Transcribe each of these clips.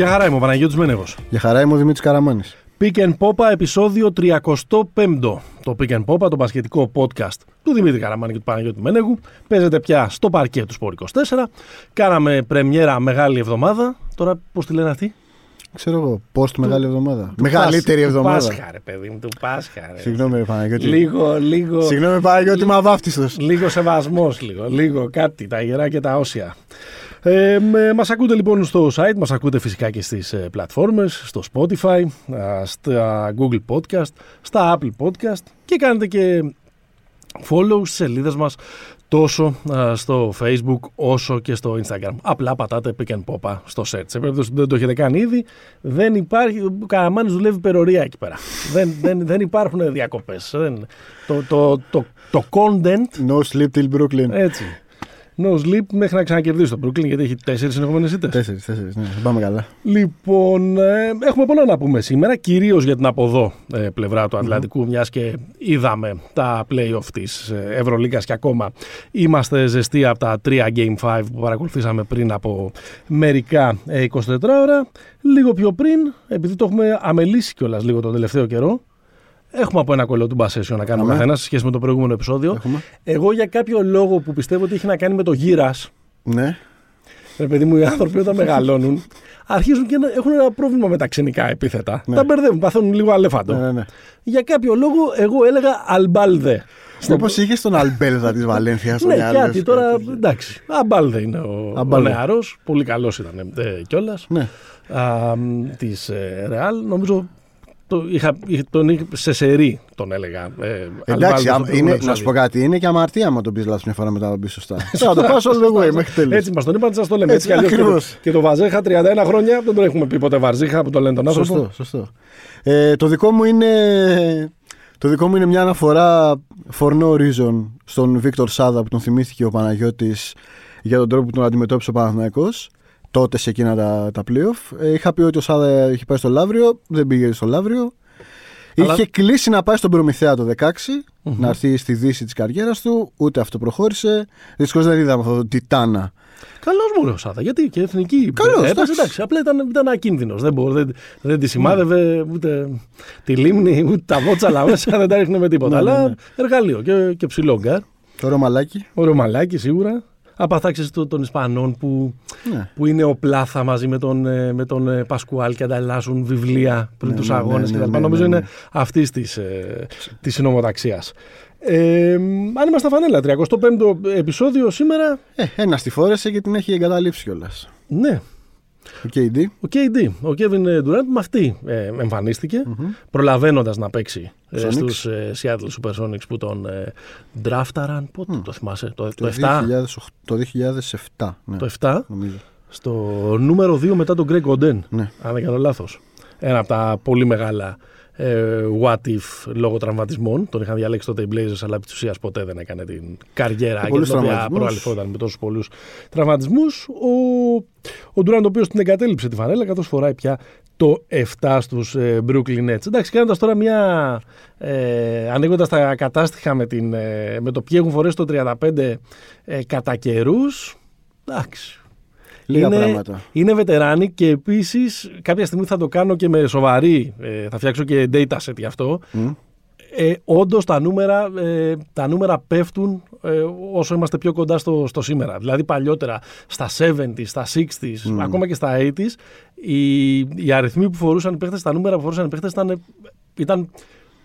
Γεια χαρά είμαι ο Παναγιώτης Μένεγος. Για χαρά είμαι ο Δημήτρης Καραμάνης. Pick and Popa επεισόδιο 35. Το Pick and Popa, το μπασκετικό podcast του Δημήτρη Καραμάνη και του Παναγιώτη Μένεγου, παίζεται πια στο παρκέ του Σπορ 24. Κάναμε πρεμιέρα μεγάλη εβδομάδα. Τώρα πώς τη λένε αυτή; Ξέρω εγώ, post μεγάλη εβδομάδα. Του Μεγαλύτερη Πάσχα- εβδομάδα. Του Πάσχα, ρε παιδί μου, του Πάσχα. Ρε. Συγγνώμη, ρε Παναγιώτη. Λίγο, λίγο. Συγγνώμη, Παναγιώτη, είμαι αβάφτιστος. Λίγο σεβασμός, λίγο, λίγο κάτι, τα ιερά και τα όσια. Ε, με- μας ακούτε λοιπόν στο site, μας ακούτε φυσικά και στις ε, πλατφόρμες, στο Spotify, α, στα Google Podcast, στα Apple Podcast και κάνετε και follow στις σελίδες μας τόσο α, στο Facebook όσο και στο Instagram. Απλά πατάτε pick and popa στο search. Σε περίπτωση που δεν το έχετε κάνει ήδη, δεν υπάρχει, ο Καραμάνης δουλεύει περορία εκεί πέρα. δεν, δεν, δεν υπάρχουν διακοπές. Δεν, το, το, το, το content No sleep till Brooklyn. έτσι. No sleep μέχρι να ξανακερδίσει τον Brooklyn γιατί έχει τέσσερις συνεχόμενες ήττες. Τέσσερις, τέσσερις, ναι. Δεν πάμε καλά. Λοιπόν, ε, έχουμε πολλά να πούμε σήμερα, κυρίως για την από εδώ ε, πλευρά του Ατλαντικού, μιας και είδαμε τα playoff της ε, Ευρωλίγκας και ακόμα είμαστε ζεστοί από τα τρία Game 5 που παρακολουθήσαμε πριν από μερικά ε, 24 ώρα. Λίγο πιο πριν, επειδή το έχουμε αμελήσει κιόλας λίγο τον τελευταίο καιρό, έχουμε από ένα κολλό του Μπασέσιο να κάνουμε Αμέ. καθένας σε σχέση με το προηγούμενο επεισόδιο. Έχουμε. Εγώ για κάποιο λόγο που πιστεύω ότι έχει να κάνει με το γύρας, Ναι. ρε παιδί μου, οι άνθρωποι όταν μεγαλώνουν, αρχίζουν και να- έχουν ένα πρόβλημα με τα ξενικά επίθετα. Ναι. Τα μπερδεύουν, παθαίνουν λίγο αλέφαντο. Ναι, ναι, ναι. Για κάποιο λόγο, εγώ έλεγα Αλμπάλδε. Στο- Μήπως είχες τον Αλμπέλδα της Βαλένθιας στο Ναι, μυαλό κάτι σου, τώρα. κάτι. Εντάξει. Αμπάλδε είναι ο, ο Αμπάλδε. νεαρός. Πολύ καλός ήταν ε, κιόλας. Ναι. Της ε, Ρεάλ. Νομίζω το είχα, είχα- τον είχα, σε σερή τον έλεγα. Ε, Εντάξει, Αλμπάλδε στο άμα- προηγούμενο είναι, να επεισόδιο. σου πω κάτι, είναι και αμαρτία άμα τον πεις λάθος μια φορά μετά να τον πεις σωστά. Θα το πας all the way μέχρι τέλους. Έτσι μας τον είπαν, σας το λέμε. Έτσι, Έτσι, κι αλλιώς και, το, ακριβώς. και το Βαζέχα 31 χρόνια δεν τον έχουμε πει ποτέ Βαρζίχα που το λένε τον άνθρωπο. Σωστό, σωστό. Ε, το, δικό μου είναι, το δικό μου είναι μια αναφορά for no reason στον Βίκτορ Σάδα που τον θυμήθηκε ο Παναγιώτης για τον τρόπο που τον αντιμετώπισε ο Παναθηναϊκός τότε σε εκείνα τα, τα playoff. Ε, είχα πει ότι ο Σάδα είχε πάει στο Λαύριο, δεν πήγε στο Λαύριο. Αλλά- Είχε κλείσει να πάει στον Προμηθέα το 16, να έρθει στη δύση της καριέρας του, ούτε αυτό προχώρησε. Δυστυχώς δεν είδαμε αυτό το τιτάνα. Καλός μου ο Σάδα, γιατί και εθνική. Καλός, έπαιζε, εντάξει. εντάξει. Απλά ήταν, ήταν ακίνδυνος. Δεν, μπο- δεν, δεν τη σημάδευε ούτε τη λίμνη, ούτε τα βότσαλα μέσα, δεν τα ρίχνε με τίποτα. Ναι, ναι, Αλλά ναι. εργαλείο και, και ψηλό γκαρντ. Το Ρωμαλάκι. Ωραίο μαλάκι σίγουρα. Απαθάξει των Ισπανών που, Ναι. που είναι ο Πλάθα μαζί με τον, ε, με τον ε, Πασκουάλ και ανταλλάσσουν βιβλία πριν Ναι, τους ναι, αγώνες ναι, κτλ. ναι, ναι, Νομίζω ναι. είναι αυτής της ε, της συνομοταξίας. Ε, αν είμαστε φανέλα, 35ο επεισόδιο σήμερα. Ε, ένα στη φόρεσε και την έχει εγκαταλείψει κιόλας. Ναι, Ο KD. Ο KD, ο Kevin Durant με αυτή ε, εμφανίστηκε, προλαβαίνοντας να παίξει ε, Sonics. στους ε, Seattle Supersonics που τον ε, ντράφταραν, πότε το θυμάσαι, το, το, Το, 7, 2008, το 2007. Ναι, το 7, νομίζω. στο νούμερο 2 μετά τον Greg Oden, Ναι. αν δεν κάνω λάθος. Ένα από τα πολύ μεγάλα ε, what if λόγω τραυματισμών. Τον είχαν διαλέξει τότε οι Blazers, αλλά επί της ουσίας ποτέ δεν έκανε την καριέρα Με για πολλούς την οποία τραυματισμούς. προαλυφόταν με τόσους πολλούς τραυματισμούς. Ο, ο Durant, ο οποίος την εγκατέλειψε τη φανέλα, καθώς φοράει πια το 7 στους ε, Brooklyn Nets. Εντάξει, κάνοντας τώρα μια... Ε, ανοίγοντας τα κατάστοιχα με, την, ε, με το ποιοι έχουν φορέσει το 35 ε, κατά καιρούς, εντάξει, Λίγα είναι, πράγματα. είναι βετεράνοι και επίσης κάποια στιγμή θα το κάνω και με σοβαρή. ε, θα φτιάξω και data set γι' αυτό. Μμ. Ε, Όντως τα νούμερα, ε, τα νούμερα πέφτουν ε, όσο είμαστε πιο κοντά στο, στο σήμερα. Δηλαδή παλιότερα στα 70s, στα 60s, ακόμα και στα 80s, οι, οι αριθμοί που φορούσαν οι παίχτες, τα νούμερα που φορούσαν οι παίχτες ήταν, ήταν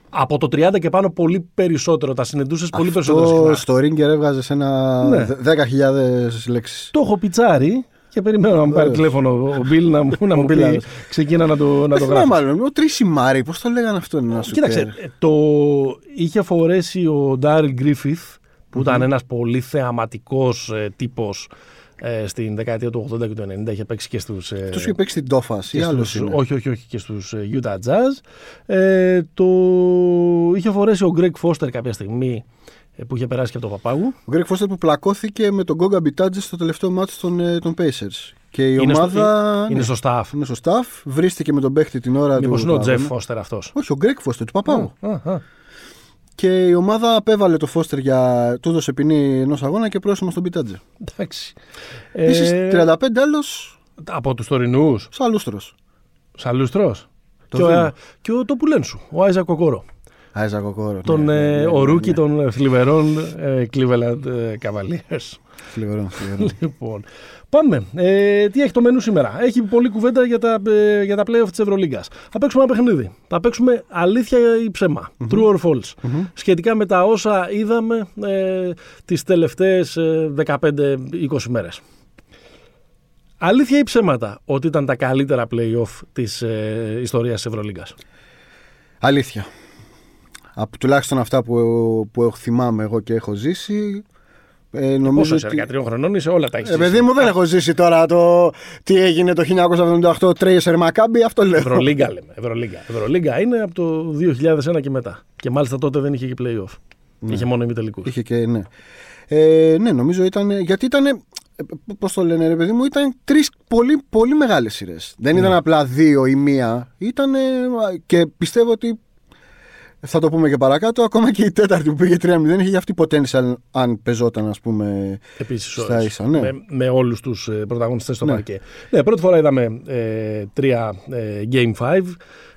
από το 30 και πάνω πολύ περισσότερο. Τα συνεντούσες πολύ περισσότερο Αυτό συχνά. στο Ringer έβγαζες ένα Ναι. δε- 10.000 λέξεις. Το έχω πιτσάρει και περιμένω να μου πάρει Βεβαίως. τηλέφωνο ο Μπιλ να, μου- να μου Ο πει Bill. ξεκίνα να το, να το Δεν θυμάμαι γράψει. μάλλον. Ο Τρίση Μάρι, πώς το λέγανε αυτό είναι ένα σου Κοίταξε, το είχε φορέσει ο Ντάριλ Γκρίφιθ που ήταν ένας πολύ θεαματικός ε, τύπος ε, στην δεκαετία του 80 και του 90. Είχε παίξει και στους... Ε, Του είχε παίξει την Τόφας ή και άλλος στους- είναι. όχι, όχι, όχι, και στους ε, Utah Jazz. Ε, το είχε φορέσει ο Greg Foster κάποια στιγμή ε, που είχε περάσει και από το Παπάγου. Ο Γκρέκ Φώστερ που πλακώθηκε με τον Γκόγκα Μπιτάτζε στο τελευταίο μάτι των, ε, των Pacers. Και η Είναι στο- ομάδα. Είναι ναι, στο staff. είναι στο staff. Βρίστηκε με τον παίχτη την ώρα Μήπως του. είναι ο του Τζεφ αγώνα. Φώστερ αυτός; Όχι, ο Γκρέκ Φώστερ του Παπάγου. Α, α. Και η ομάδα απέβαλε το Φώστερ για. του έδωσε ποινή ενός αγώνα και πρόσημο στον Μπιτάτζε. Εντάξει. Επίσης, Ε, 35 άλλος Από τους τωρινούς. Σαλούστρος. Σαλούστρος. Το Και, ο, δίνω. και ο το πουλέν σου, ο Άιζακ Οκόρο. Άιζακ Οκόρο. Τον ναι, ναι, ε, ναι, ο ναι, rookie ναι. των θλιβερών ε, Cleveland ε, Cavaliers. Θλιβερό, θλιβερό. Λοιπόν, πάμε. Ε, τι έχει το μενού σήμερα; Έχει πολλή κουβέντα για τα, ε, για τα playoff της Ευρωλίγκας. Θα παίξουμε ένα παιχνίδι. Θα παίξουμε αλήθεια ή ψέμα. True or false. Σχετικά με τα όσα είδαμε ε, τις τελευταίες ε, 15-20 μέρες. Αλήθεια ή ψέματα ότι ήταν τα καλύτερα playoff της ε, ιστορίας της Ευρωλίγκας; Αλήθεια. Από τουλάχιστον αυτά που, που έχω- θυμάμαι εγώ και έχω ζήσει. Ε, νομίζω Πόσο είσαι, 13 χρονών είσαι, όλα τα έχεις Ε, παιδί μου, δεν έχω ζήσει τώρα το τι έγινε το 1978 Τρέισερ Μακάμπι, αυτό λέω. Ευρωλίγκα λέμε. Ευρωλίγκα. Ευρωλίγκα είναι από το 2001 και μετά. Και μάλιστα τότε δεν είχε και playoff. Είχε μόνο ημιτελικούς. Είχε και ναι. Ε, ναι, νομίζω ήταν. Γιατί ήταν. Πώς το λένε, ρε παιδί μου, ήταν τρεις πολύ, πολύ μεγάλες σειρές. Δεν ήταν απλά δύο ή μία. Ήταν. Και πιστεύω ότι. Θα το πούμε και παρακάτω. Ακόμα και η τέταρτη που πήγε 3-0 είχε αυτή potential αν πεζόταν, ας πούμε. Επίσης Στα ίσα, ναι. με, με όλους τους πρωταγωνιστές στο Ναι. παρκέ. Ναι, πρώτη φορά είδαμε ε, τρία ε, Game 5.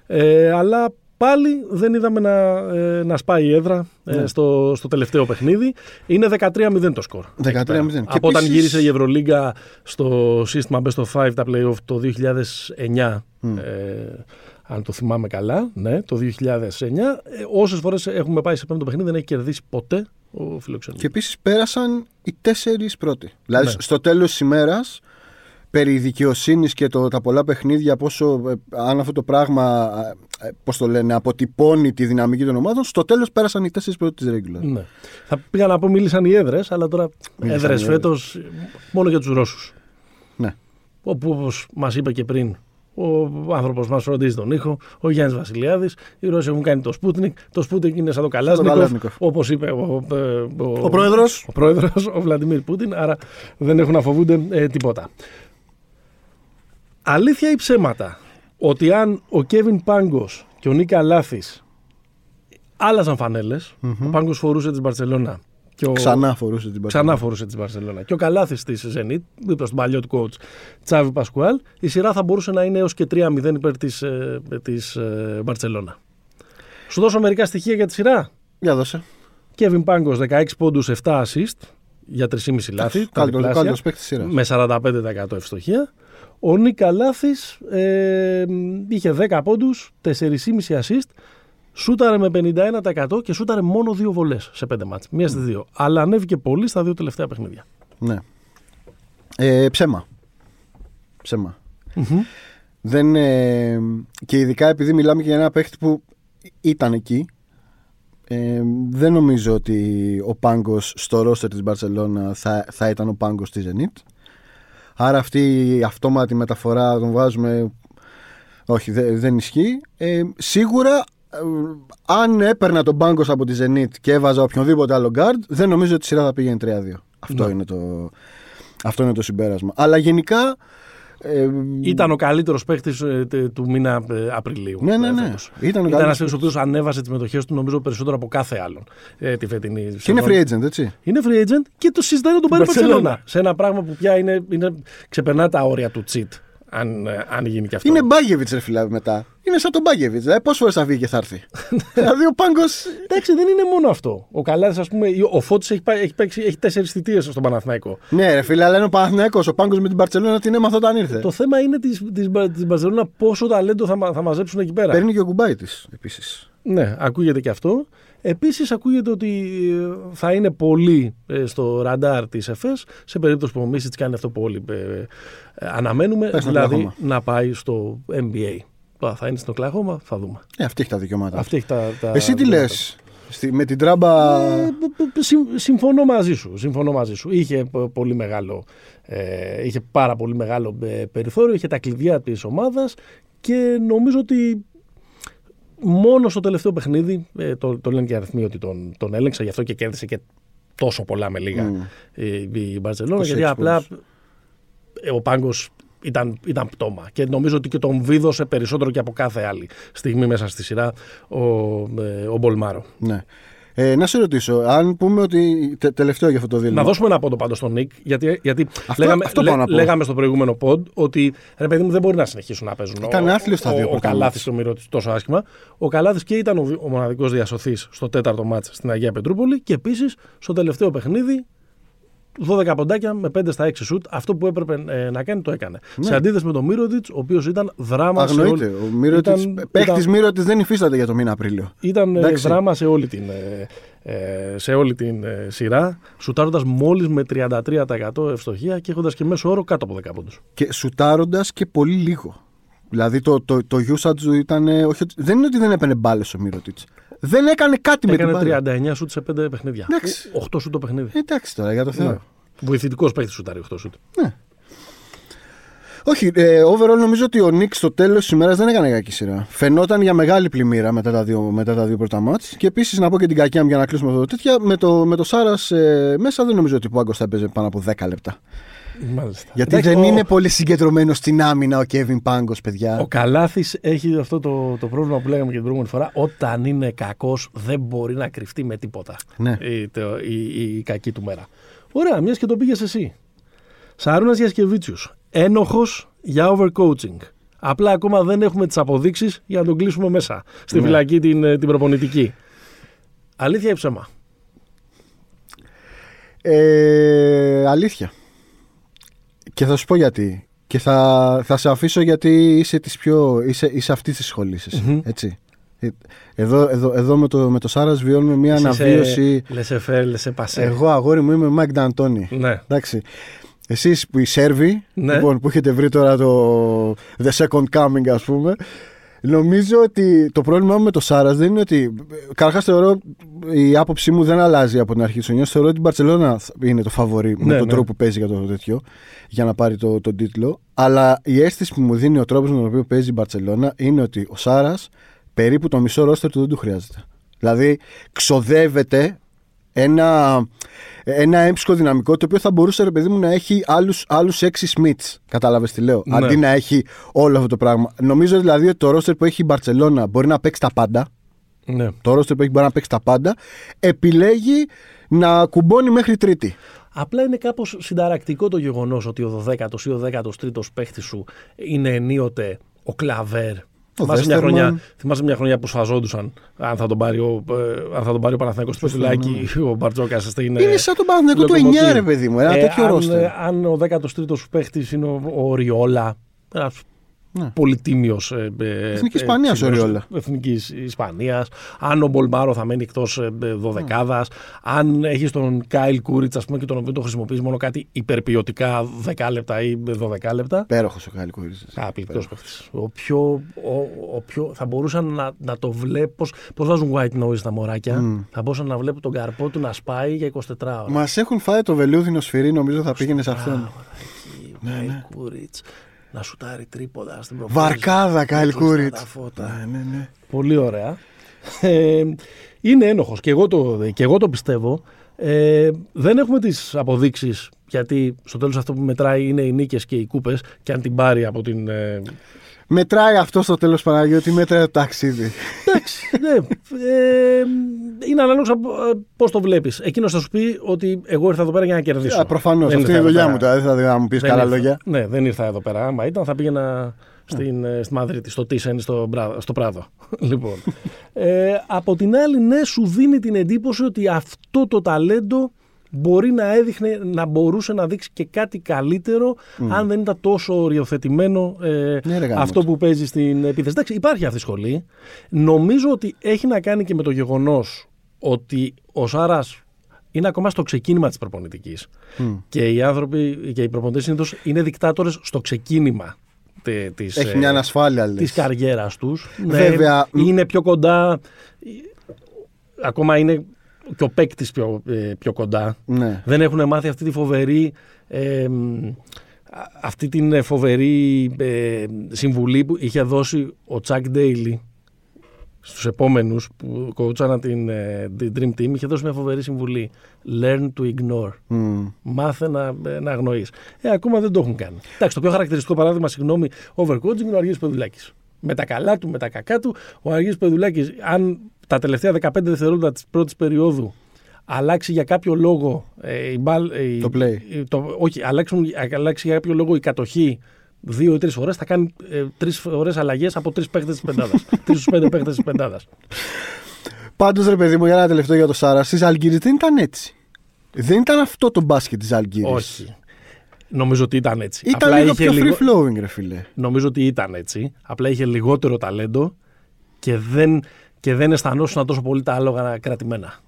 Ε, αλλά πάλι δεν είδαμε να, ε, να σπάει η έδρα ε, Ναι. στο, στο τελευταίο παιχνίδι. Είναι 13-0 το σκορ. 13-0. εκεί πέρα. Και Από όταν επίσης- γύρισε η Ευρωλίγκα στο σύστημα Best of 5 τα playoff το 2009. Ε, αν το θυμάμαι καλά, ναι, το 2009. Ε, Όσες φορές έχουμε πάει σε πέμπτο παιχνίδι δεν έχει κερδίσει ποτέ ο φιλοξενούμενος. Και επίσης πέρασαν οι τέσσερις πρώτοι. Δηλαδή Ναι. στο τέλος της ημέρας, περί δικαιοσύνης και το, τα πολλά παιχνίδια, πόσο, ε, αν αυτό το πράγμα, ε, πώς το λένε, αποτυπώνει τη δυναμική των ομάδων, στο τέλος πέρασαν οι τέσσερις πρώτοι της regular. Ναι. Θα πήγα να πω μίλησαν οι έδρες, αλλά τώρα Μίλησαν έδρες οι έδρες. φέτος μόνο για τους Ρώσους. Ναι. Όπου όπως μας είπε και πριν ο άνθρωπος μας φροντίζει τον ήχο, ο Γιάννης Βασιλιάδης. Οι Ρώσοι έχουν κάνει το Sputnik. Το Sputnik είναι σαν το Καλάσνικοφ. Καλάσνικοφ. Όπως είπε ο, ε, ο, Ο πρόεδρος. ο, πρόεδρος, ο Βλαντιμίρ Πούτιν. Άρα δεν έχουν να φοβούνται ε, τίποτα. Αλήθεια ή ψέματα ότι αν ο Κέβιν Πάγκος και ο Νίκα Λάθης άλλαζαν φανέλες, ο Πάγκος φορούσε της Μπαρσελόνα. Και ο... Ξανά φορούσε την Ξανά φορούσε τη Μπαρσελόνα. Και ο Καλάθης τη Zenit, δίπλα στον παλιό του coach Τσάβη Πασκουάλ, η σειρά θα μπορούσε να είναι έως και 3-0 υπέρ της της, ε, Μπαρσελόνα. Σου δώσω μερικά στοιχεία για τη σειρά. Για δώσε. Κέβιν Πάγκο 16 πόντους, 7 assist για 3,5 λάθη. τα Καλύτερο διπλάσια, καλύτερος παίκτης της σειράς. Με 45% ευστοχία. Ο Νίκα Λάθης ε, είχε 10 πόντους, 4,5 assist. Σούταρε με 51% και σούταρε μόνο δύο βολές σε 5 μάτς. Μία στις δύο. Αλλά ανέβηκε πολύ στα δύο τελευταία παιχνίδια. Ναι. Ε, ψέμα. Ψέμα. Δεν, ε, και ειδικά επειδή μιλάμε και για ένα παίχτη που ήταν εκεί, ε, δεν νομίζω ότι ο Πάγκος στο ρόστερ της Μπαρσελόνα θα, θα ήταν ο Πάγκος της Zenit. Άρα αυτή η αυτόματη μεταφορά τον βάζουμε... Όχι, δε- δεν ισχύει. Ε, σίγουρα, ε, αν έπαιρνα τον Πάγκος από τη Zenit και έβαζα οποιονδήποτε άλλο guard, δεν νομίζω ότι η σειρά θα πήγαινε 3-2. Αυτό, Ναι. είναι το, αυτό είναι το συμπέρασμα. Αλλά γενικά... Ε, Ήταν ο καλύτερος παίκτης του μήνα ε, Απριλίου. Ναι, ναι, ε, ναι. φέτος. Ήταν ο Ήταν ένας καλύτερος παίκτης ο οποίος ανέβασε τις μετοχέ του νομίζω περισσότερο από κάθε άλλον ε, τη φετινή Και είναι σεζόν. free agent, έτσι. Είναι free agent και το συζητάει να τον πάρει η Μπαρσελόνα. Μπαρσελόνα. Σε ένα πράγμα που πια είναι, είναι, ξεπερνά τα όρια του cheat. Αν, ε, αν γίνει και αυτό. Είναι Μπάγεβιτ, ρε φιλά, μετά. Είναι σαν τον Μπάγεβιτ. Δηλαδή, πόσες φορές θα βγει και θα έρθει. δηλαδή, ο Πάγκο. Εντάξει, δεν είναι μόνο αυτό. Ο Καλάδης, ας πούμε, ο Φώτης έχει, πάει- έχει, παίξει- έχει τέσσερις θητείες στον Παναθηναϊκό. ναι, ρε φίλε, αλλά είναι ο Παναθηναϊκός. Ο Πάγκος με την Παρσελόνα την έμαθα όταν ήρθε. Το θέμα είναι τη της, της Μπαρσελόνα πόσο ταλέντο θα, μα- θα μαζέψουν εκεί πέρα. Παίρνει και ο κουμπάι τη επίσης. Ναι, ακούγεται και αυτό. Επίσης, ακούγεται ότι ε, θα είναι πολύ ε, στο ραντάρ της ΕΦΕΣ σε περίπτωση που ο Μίσιτς κάνει αυτό που όλοι ε, ε, αναμένουμε, Πάει στο δηλαδή Οκλαχώμα. να πάει στο NBA. Τώρα, θα είναι στο Οκλαχώμα, θα δούμε. Ε, αυτή έχει τα δικαιώματα. Αυτή έχει τα, τα Εσύ τι δικαιώματα. λες. Με την τράμπα. Ε, π- π- συμ- συμφωνώ μαζί σου. Συμφωνώ μαζί σου. Είχε π- πολύ μεγάλο, ε, είχε πάρα πολύ μεγάλο ε, περιθώριο, είχε τα κλειδιά της ομάδας και νομίζω ότι μόνο στο τελευταίο παιχνίδι, ε, το, το λένε και οι αριθμοί ότι τον, τον έλεγξε, γι' αυτό και κέρδισε και τόσο πολλά με λίγα Μμ. ε, η Μπαρσελόνα, 26 γιατί απλά πόντους. ε, ο Πάγκος ήταν, ήταν πτώμα και νομίζω ότι και τον βίδωσε περισσότερο και από κάθε άλλη στιγμή μέσα στη σειρά ο, ε, ο Μπολμάρο. Ναι. Ε, να σε ρωτήσω, αν πούμε ότι. τε- τελευταίο για αυτό το δίλημμα. Να δώσουμε ένα πόντο πάντως στον Νικ, γιατί, γιατί Αυτό- λέγαμε, αυτό πάω να πω. λέγαμε στο προηγούμενο pod ότι ρε παιδί μου δεν μπορεί να συνεχίσουν να παίζουν. Ήταν Ο- άθλιος στα δύο Ο, ο πρώτα Καλάθης ματς. και ο Μίροτιτς τόσο άσχημα. Ο Καλάθης και ήταν ο, δι- ο μοναδικός διασωθείς στο τέταρτο ματς στην Αγία Πετρούπολη και επίσης στο τελευταίο παιχνίδι 12 ποντάκια με 5 στα 6 σουτ. Αυτό που έπρεπε ε, να κάνει το έκανε. Σε αντίθεση με τον Μίροτιτς, ο οποίος ήταν δράμα σε Αγνοείται. όλη, Ο Μίροτιτς, ήταν- παίχτης ήταν- Μίροτιτς δεν υφίσταται για το μήνα Απρίλιο. ήταν ε, Εντάξει. δράμα σε όλη την, ε, ε, σε όλη την ε, σειρά, σουτάροντας μόλις με 33% ευστοχία και έχοντας και μέσο όρο κάτω από 10 πόντους. Και σουτάροντας και πολύ λίγο. Δηλαδή το, το, το usage του ήταν. ε, Όχι, ότι- δεν είναι ότι δεν έπαιρνε μπάλες ο Μύρωτιτς. Δεν έκανε κάτι με την Έκανε μπάλα. 39 σουτ σε 5 παιχνίδια. Εντάξει. 8 σουτ το παιχνίδι. Εντάξει τώρα, για το Θεό. Ναι. Βοηθητικός παίχτης σουτάρει 8 σουτ. Όχι, ε, overall νομίζω ότι ο Νίκ στο τέλος της ημέρας δεν έκανε κακή σειρά. Φαινόταν για μεγάλη πλημμύρα μετά τα δύο, μετά τα δύο πρώτα μάτς. Και επίσης να πω και την κακιά μου για να κλείσουμε αυτό το τέτοια. Με το, με το Σάρας ε, μέσα δεν νομίζω ότι ο Πάγκος θα έπαιζε πάνω από 10 λεπτά. Μάλιστα. Γιατί Εντάξει, δεν ο- είναι πολύ συγκεντρωμένος στην άμυνα ο Κέβιν Πάγκος, παιδιά. Ο Καλάθης έχει αυτό το, το πρόβλημα που λέγαμε και την προηγούμενη φορά. Όταν είναι κακός δεν μπορεί να κρυφτεί με τίποτα. Ναι. Η, το- η, η, η κακή του μέρα. Ωραία, μιας και το πήγες εσύ. Σαρούνα Γιασκεβίτσιου. Ένοχος για overcoaching. Απλά ακόμα δεν έχουμε τις αποδείξεις για να τον κλείσουμε μέσα στη Ναι. φυλακή την, ε, την προπονητική. Αλήθεια ή ψέμα; Ε, αλήθεια. Και θα σου πω γιατί. Και θα, θα σε αφήσω γιατί είσαι, της πιο, είσαι, είσαι αυτή της σχολής. εσύ, Μμμ. Έτσι. Ε, Εδώ, εδώ, εδώ με το, με το Σάρας βιώνουμε μια αναβίωση. Laissez faire, laissez passer. Εγώ αγόρι μου είμαι ο Μάικ Νταντόνι. Ναι. Εντάξει. Εσείς που είστε Σέρβοι, Ναι. λοιπόν, που έχετε βρει τώρα το The Second Coming, ας πούμε, νομίζω ότι το πρόβλημά μου με το Σάρας δεν είναι ότι. Καταρχάς θεωρώ η άποψή μου δεν αλλάζει από την αρχή τη χρονιά. Θεωρώ ότι η Μπαρσελόνα είναι το φαβορή με Ναι, τον ναι. τρόπο που παίζει για το τέτοιο, για να πάρει το, τον τίτλο. Αλλά η αίσθηση που μου δίνει ο τρόπος με τον οποίο παίζει η Μπαρσελόνα είναι ότι ο Σάρας περίπου το μισό ρόστερ του δεν του χρειάζεται. Δηλαδή ξοδεύεται ένα, ένα έμψυχο δυναμικό το οποίο θα μπορούσε ρε παιδί μου να έχει άλλους, άλλους έξι Σμιτς κατάλαβες τι λέω; Ναι. αντί να έχει όλο αυτό το πράγμα νομίζω δηλαδή ότι το ρόστερ που έχει η Μπαρτσελώνα μπορεί να παίξει τα πάντα ναι. το ρόστερ που έχει μπορεί να παίξει τα πάντα επιλέγει να κουμπώνει μέχρι τρίτη Απλά είναι κάπως συνταρακτικό το γεγονός ότι ο 12ο ή ο 13ο παίχτης σου είναι ενίοτε ο Κλαβέρ. Θυμάσαι μια, Βέστερμαν. χρονιά, θυμάσαι μια χρονιά που σφαζόντουσαν αν θα τον πάρει ο, ε, αν θα τον πάρει ο Παναθηναϊκός ο Πεδουλάκης ή ο Μπαρτζόκας. Είναι, είναι σαν τον Παναθηναϊκό του 9 Λοκομοτίβ. ρε παιδί μου ένα Ε, τέτοιο αν, ρόστερ ε, αν ο 13ο παίχτης είναι ο, ο Ριόλα, ένας Ναι. πολύτιμος. Ε, Εθνικής Ισπανίας ο Ριόλα. Εθνικής Ισπανίας. Αν ο Μπολμάρο θα μένει εκτός δωδεκάδας. Αν έχεις τον Κάιλ Κούριτς, ας πούμε, και τον οποίο το χρησιμοποιείς μόνο κάτι υπερποιωτικά 10 λεπτά ή 12 λεπτά. Υπέροχος ο Κάιλ Κούριτς. Καταπληκτικός παίχτης. Ο πιο, ο, ο πιο, θα μπορούσαν να, να το βλέπω. Πώς βάζουν white noise τα μωράκια. Θα μπορούσαν να βλέπω τον καρπό του να σπάει για 24 ώρα. Μας έχουν φάει το βελούδινο σφυρί νομίζω θα πήγαινε σε αυτόν Μπράβο, εκεί, ο Κάιλ Κούριτς, να σουτάρει τρίποδα στην προπόνηση. Βαρκάδα Κάιλ Κλειστά Κούριτς τα φώτα. Ναι, ναι, ναι. Πολύ ωραία. Ε, είναι ένοχος και εγώ το, και εγώ το πιστεύω. Ε, δεν έχουμε τις αποδείξεις γιατί στο τέλος αυτό που μετράει είναι οι νίκες και οι κούπες και αν την πάρει από την... Ε, Μετράει αυτό στο τέλος Παναγιώτη, μέτράει το ταξίδι. εντάξει, ναι, ε, είναι ανάλογα πώς το βλέπεις. Εκείνος θα σου πει ότι εγώ ήρθα εδώ πέρα για να κερδίσω. Προφανώς, Δεν αυτή ήρθα είναι η εδώ δουλειά πέρα. μου τώρα. Δεν θα δει να μου πεις Δεν καλά ήρθα- λόγια. Ναι, δεν ήρθα εδώ πέρα. Άμα ήταν, θα πήγαινα στην, ε, στη Μαδρίτη, στο Τίσεν, στο, Μπρά- στο Πράδο. λοιπόν. ε, από την άλλη, ναι, σου δίνει την εντύπωση ότι αυτό το ταλέντο μπορεί να έδειχνε, να μπορούσε να δείξει και κάτι καλύτερο αν δεν ήταν τόσο οριοθετημένο ε, Ναι, ρε γάμο αυτό του. που παίζει στην επίθεση. Εντάξει, υπάρχει αυτή η σχολή. Νομίζω ότι έχει να κάνει και με το γεγονός ότι ο Σάρας είναι ακόμα στο ξεκίνημα της προπονητικής. Και οι άνθρωποι και οι προπονητές συνήθως είναι δικτάτορες στο ξεκίνημα τε- της, Έχει ε, μια ανασφάλεια, λες. της καριέρας τους. Βέβαια, Ναι, είναι πιο κοντά, ακόμα είναι και ο παίκτης πιο, ε, πιο κοντά. Ναι. Δεν έχουν μάθει αυτή τη φοβερή ε, μ, α- αυτή την φοβερή ε, συμβουλή που είχε δώσει ο Τσακ Ντέιλι στους επόμενους που κοουτσάναν την, ε, την Dream Team είχε δώσει μια φοβερή συμβουλή Learn to ignore Μμ. Μάθε να, ε, να αγνοείς Ε, ακόμα δεν το έχουν κάνει Εντάξει, το πιο χαρακτηριστικό παράδειγμα, συγγνώμη, overcoaching είναι ο Αργύρης Πεδουλάκης με τα καλά του, με τα κακά του, ο Αργύρης Πεδουλάκης, αν τα τελευταία 15 δευτερόλεπτα της πρώτης περίοδου αλλάξει για κάποιο λόγο ε, η μπάλ, ε, η- Το play. η- το, όχι, αλλάξουν, αλλάξει για κάποιο λόγο η κατοχή δύο ή τρεις φορές, θα κάνει ε, τρεις φορές αλλαγές από τρεις παίχτες της πεντάδας. τρεις στους πέντε παίχτες της πεντάδας. Πάντως, ρε παιδί μου, για ένα τελευταίο για το Σάρα, τη Αλγύρη δεν ήταν έτσι. Δεν ήταν αυτό το μπάσκετ της Αλγύρης. όχι. Νομίζω ότι ήταν έτσι. Ήταν λίγο πιο free flowing, ρε φίλε. Νομίζω ότι ήταν έτσι. Απλά είχε λιγότερο ταλέντο και δεν, και δεν αισθανόσουν τόσο πολύ τα άλογα κρατημένα.